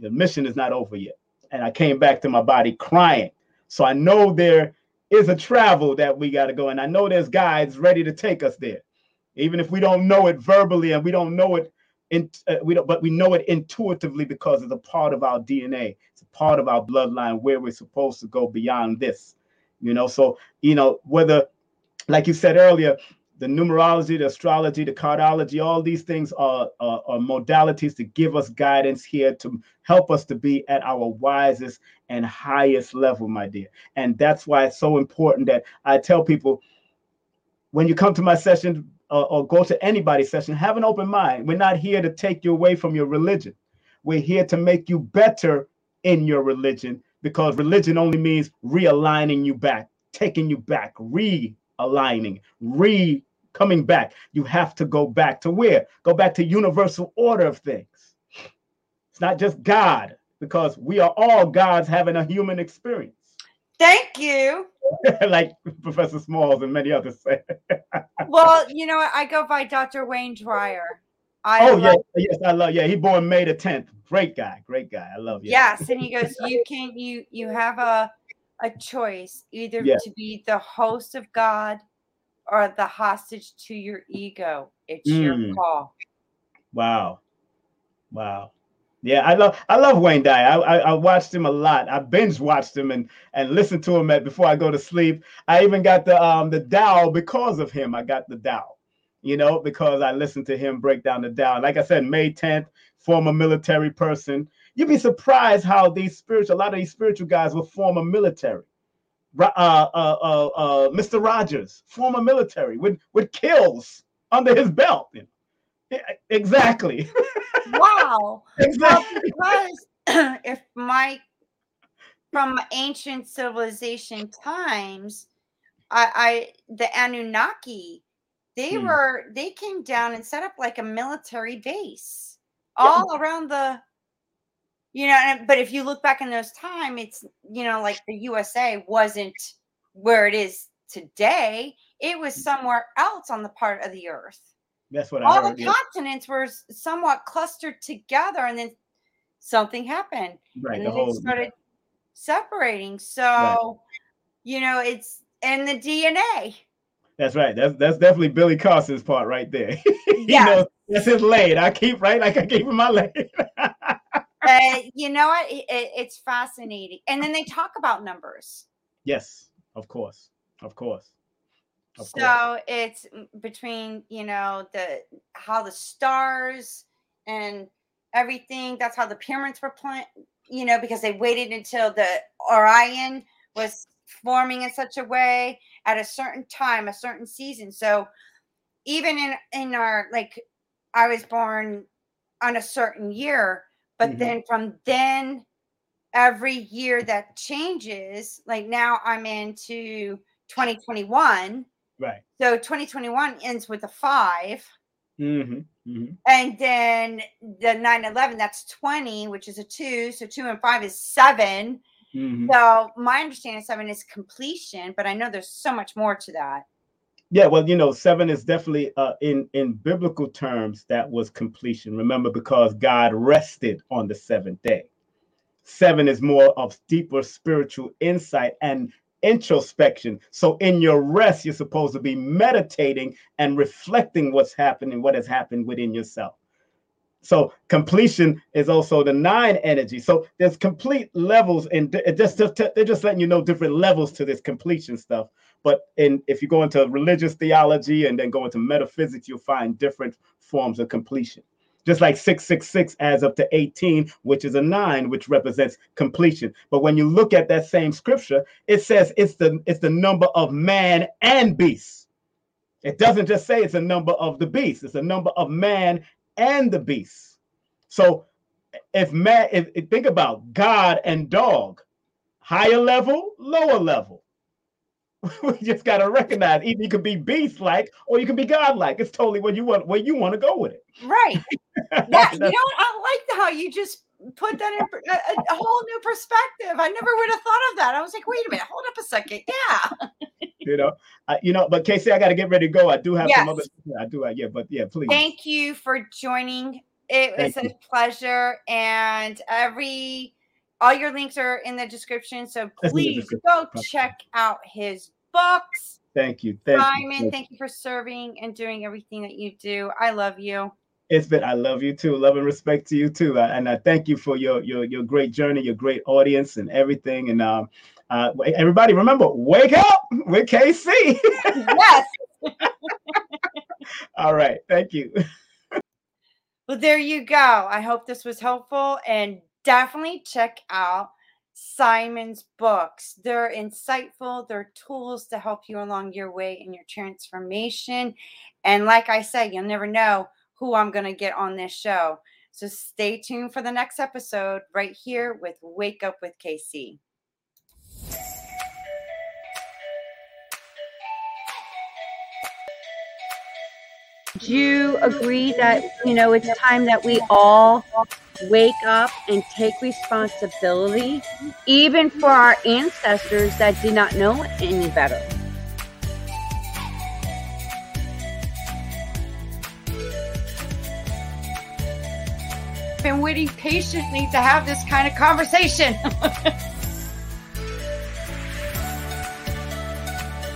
The mission is not over yet. And I came back to my body crying. So I know there is a travel that we got to go, and I know there's guides ready to take us there, even if we don't know it verbally and we don't know it in, uh, we don't, but we know it intuitively because it's a part of our DNA. It's a part of our bloodline where we're supposed to go beyond this. You know, so you know whether, like you said earlier, the numerology, the astrology, the cardology, all these things are, are, are, modalities to give us guidance here to help us to be at our wisest and highest level, my dear. And that's why it's so important that I tell people when you come to my session uh, or go to anybody's session, have an open mind. We're not here to take you away from your religion. We're here to make you better in your religion because religion only means realigning you back, taking you back, realigning, re coming back. You have to go back to where? Go back to universal order of things. It's not just God, because we are all gods having a human experience. Thank you. like Professor Smalls and many others say. well, you know, I go by Dr. Wayne Dyer. I oh yeah, yes, I love. Yeah, he born May the tenth. Great guy, great guy. I love. you. Yes, and he goes, you can you you have a a choice either yeah. to be the host of God or the hostage to your ego. It's mm. your call. Wow. Wow. Yeah, I love I love Wayne Dyer. I, I, I watched him a lot. I binge watched him and and listened to him at before I go to sleep. I even got the um the Tao because of him. I got the Tao, you know, because I listened to him break down the Tao. Like I said, May 10th, former military person. You'd be surprised how these spiritual a lot of these spiritual guys were former military uh, uh, uh, uh, Mr. Rogers, former military, with with kills under his belt. Exactly. Wow. exactly. Well, because if my from ancient civilization times, I, I the Anunnaki, they hmm. were they came down and set up like a military base all around the you know but if you look back in those time it's you know like the usa wasn't where it is today it was mm. somewhere else on the part of the earth that's what all heard, the continents were somewhat clustered together and then something happened right and the whole, started yeah. separating so right. you know it's in the dna that's right. That's that's definitely Billy Carson's part right there. Yeah. knows that's his lane. I keep right like I keep in my lane. uh, you know what? It, it, it's fascinating. And then they talk about numbers. Yes, of course, of course. Of so course. it's between you know the how the stars and everything. That's how the pyramids were planned. You know, because they waited until the Orion was forming in such a way at a certain time, a certain season. So even in in our like, I was born on a certain year but mm-hmm. then from then, every year that changes, like now I'm into 2021. Right. So 2021 ends with a 5 mm-hmm. Mm-hmm. And then the 9 11, that's 20, which is a two. So two and five is 7 mm-hmm. So my understanding of seven is completion, but I know there's so much more to that. Yeah, well, you know, seven is definitely uh, in in biblical terms that was completion. Remember, because God rested on the seventh day. Seven is more of deeper spiritual insight and introspection. So, in your rest, you're supposed to be meditating and reflecting what's happening, what has happened within yourself. So completion is also the nine energy. So there's complete levels, and just, just they're just letting you know different levels to this completion stuff. But in if you go into religious theology and then go into metaphysics, you'll find different forms of completion. Just like 666 adds up to 18, which is a nine, which represents completion. But when you look at that same scripture, it says it's the it's the number of man and beast. It doesn't just say it's a number of the beast, it's a number of man and the beast. So if man, if, if think about God and dog, higher level, lower level. we just gotta recognize either you can be beast like or you can be god like. It's totally what you want where you want to go with it. Right. Yeah. you know? I like how you just put that in uh, a, a, whole new perspective. I never would have thought of that. I was like, wait a minute, hold up a second. Yeah. you know, I, you know, but KC, I got to get ready to go. I do have yes. some other. I do. I, yeah, but yeah, please. Thank you for joining. It was Thank a you. pleasure, and every all your links are in the description. So please go check out his books. Thank you. Thank Simon, you. thank you for serving and doing everything that you do. I love you. It's been I love you too. Love and respect to you too. and I thank you for your your your great journey, your great audience and everything. And um uh, everybody remember, wake up with KC. yes. All right. Thank you. Well, there you go. I hope this was helpful and definitely check out Simon's books. They're insightful, they're tools to help you along your way in your transformation. And like I said, you'll never know who I'm going to get on this show. So stay tuned for the next episode right here with Wake Up with KC. Do you agree that, you know, it's time that we all wake up and take responsibility, even for our ancestors that did not know any better? Been waiting patiently to have this kind of conversation.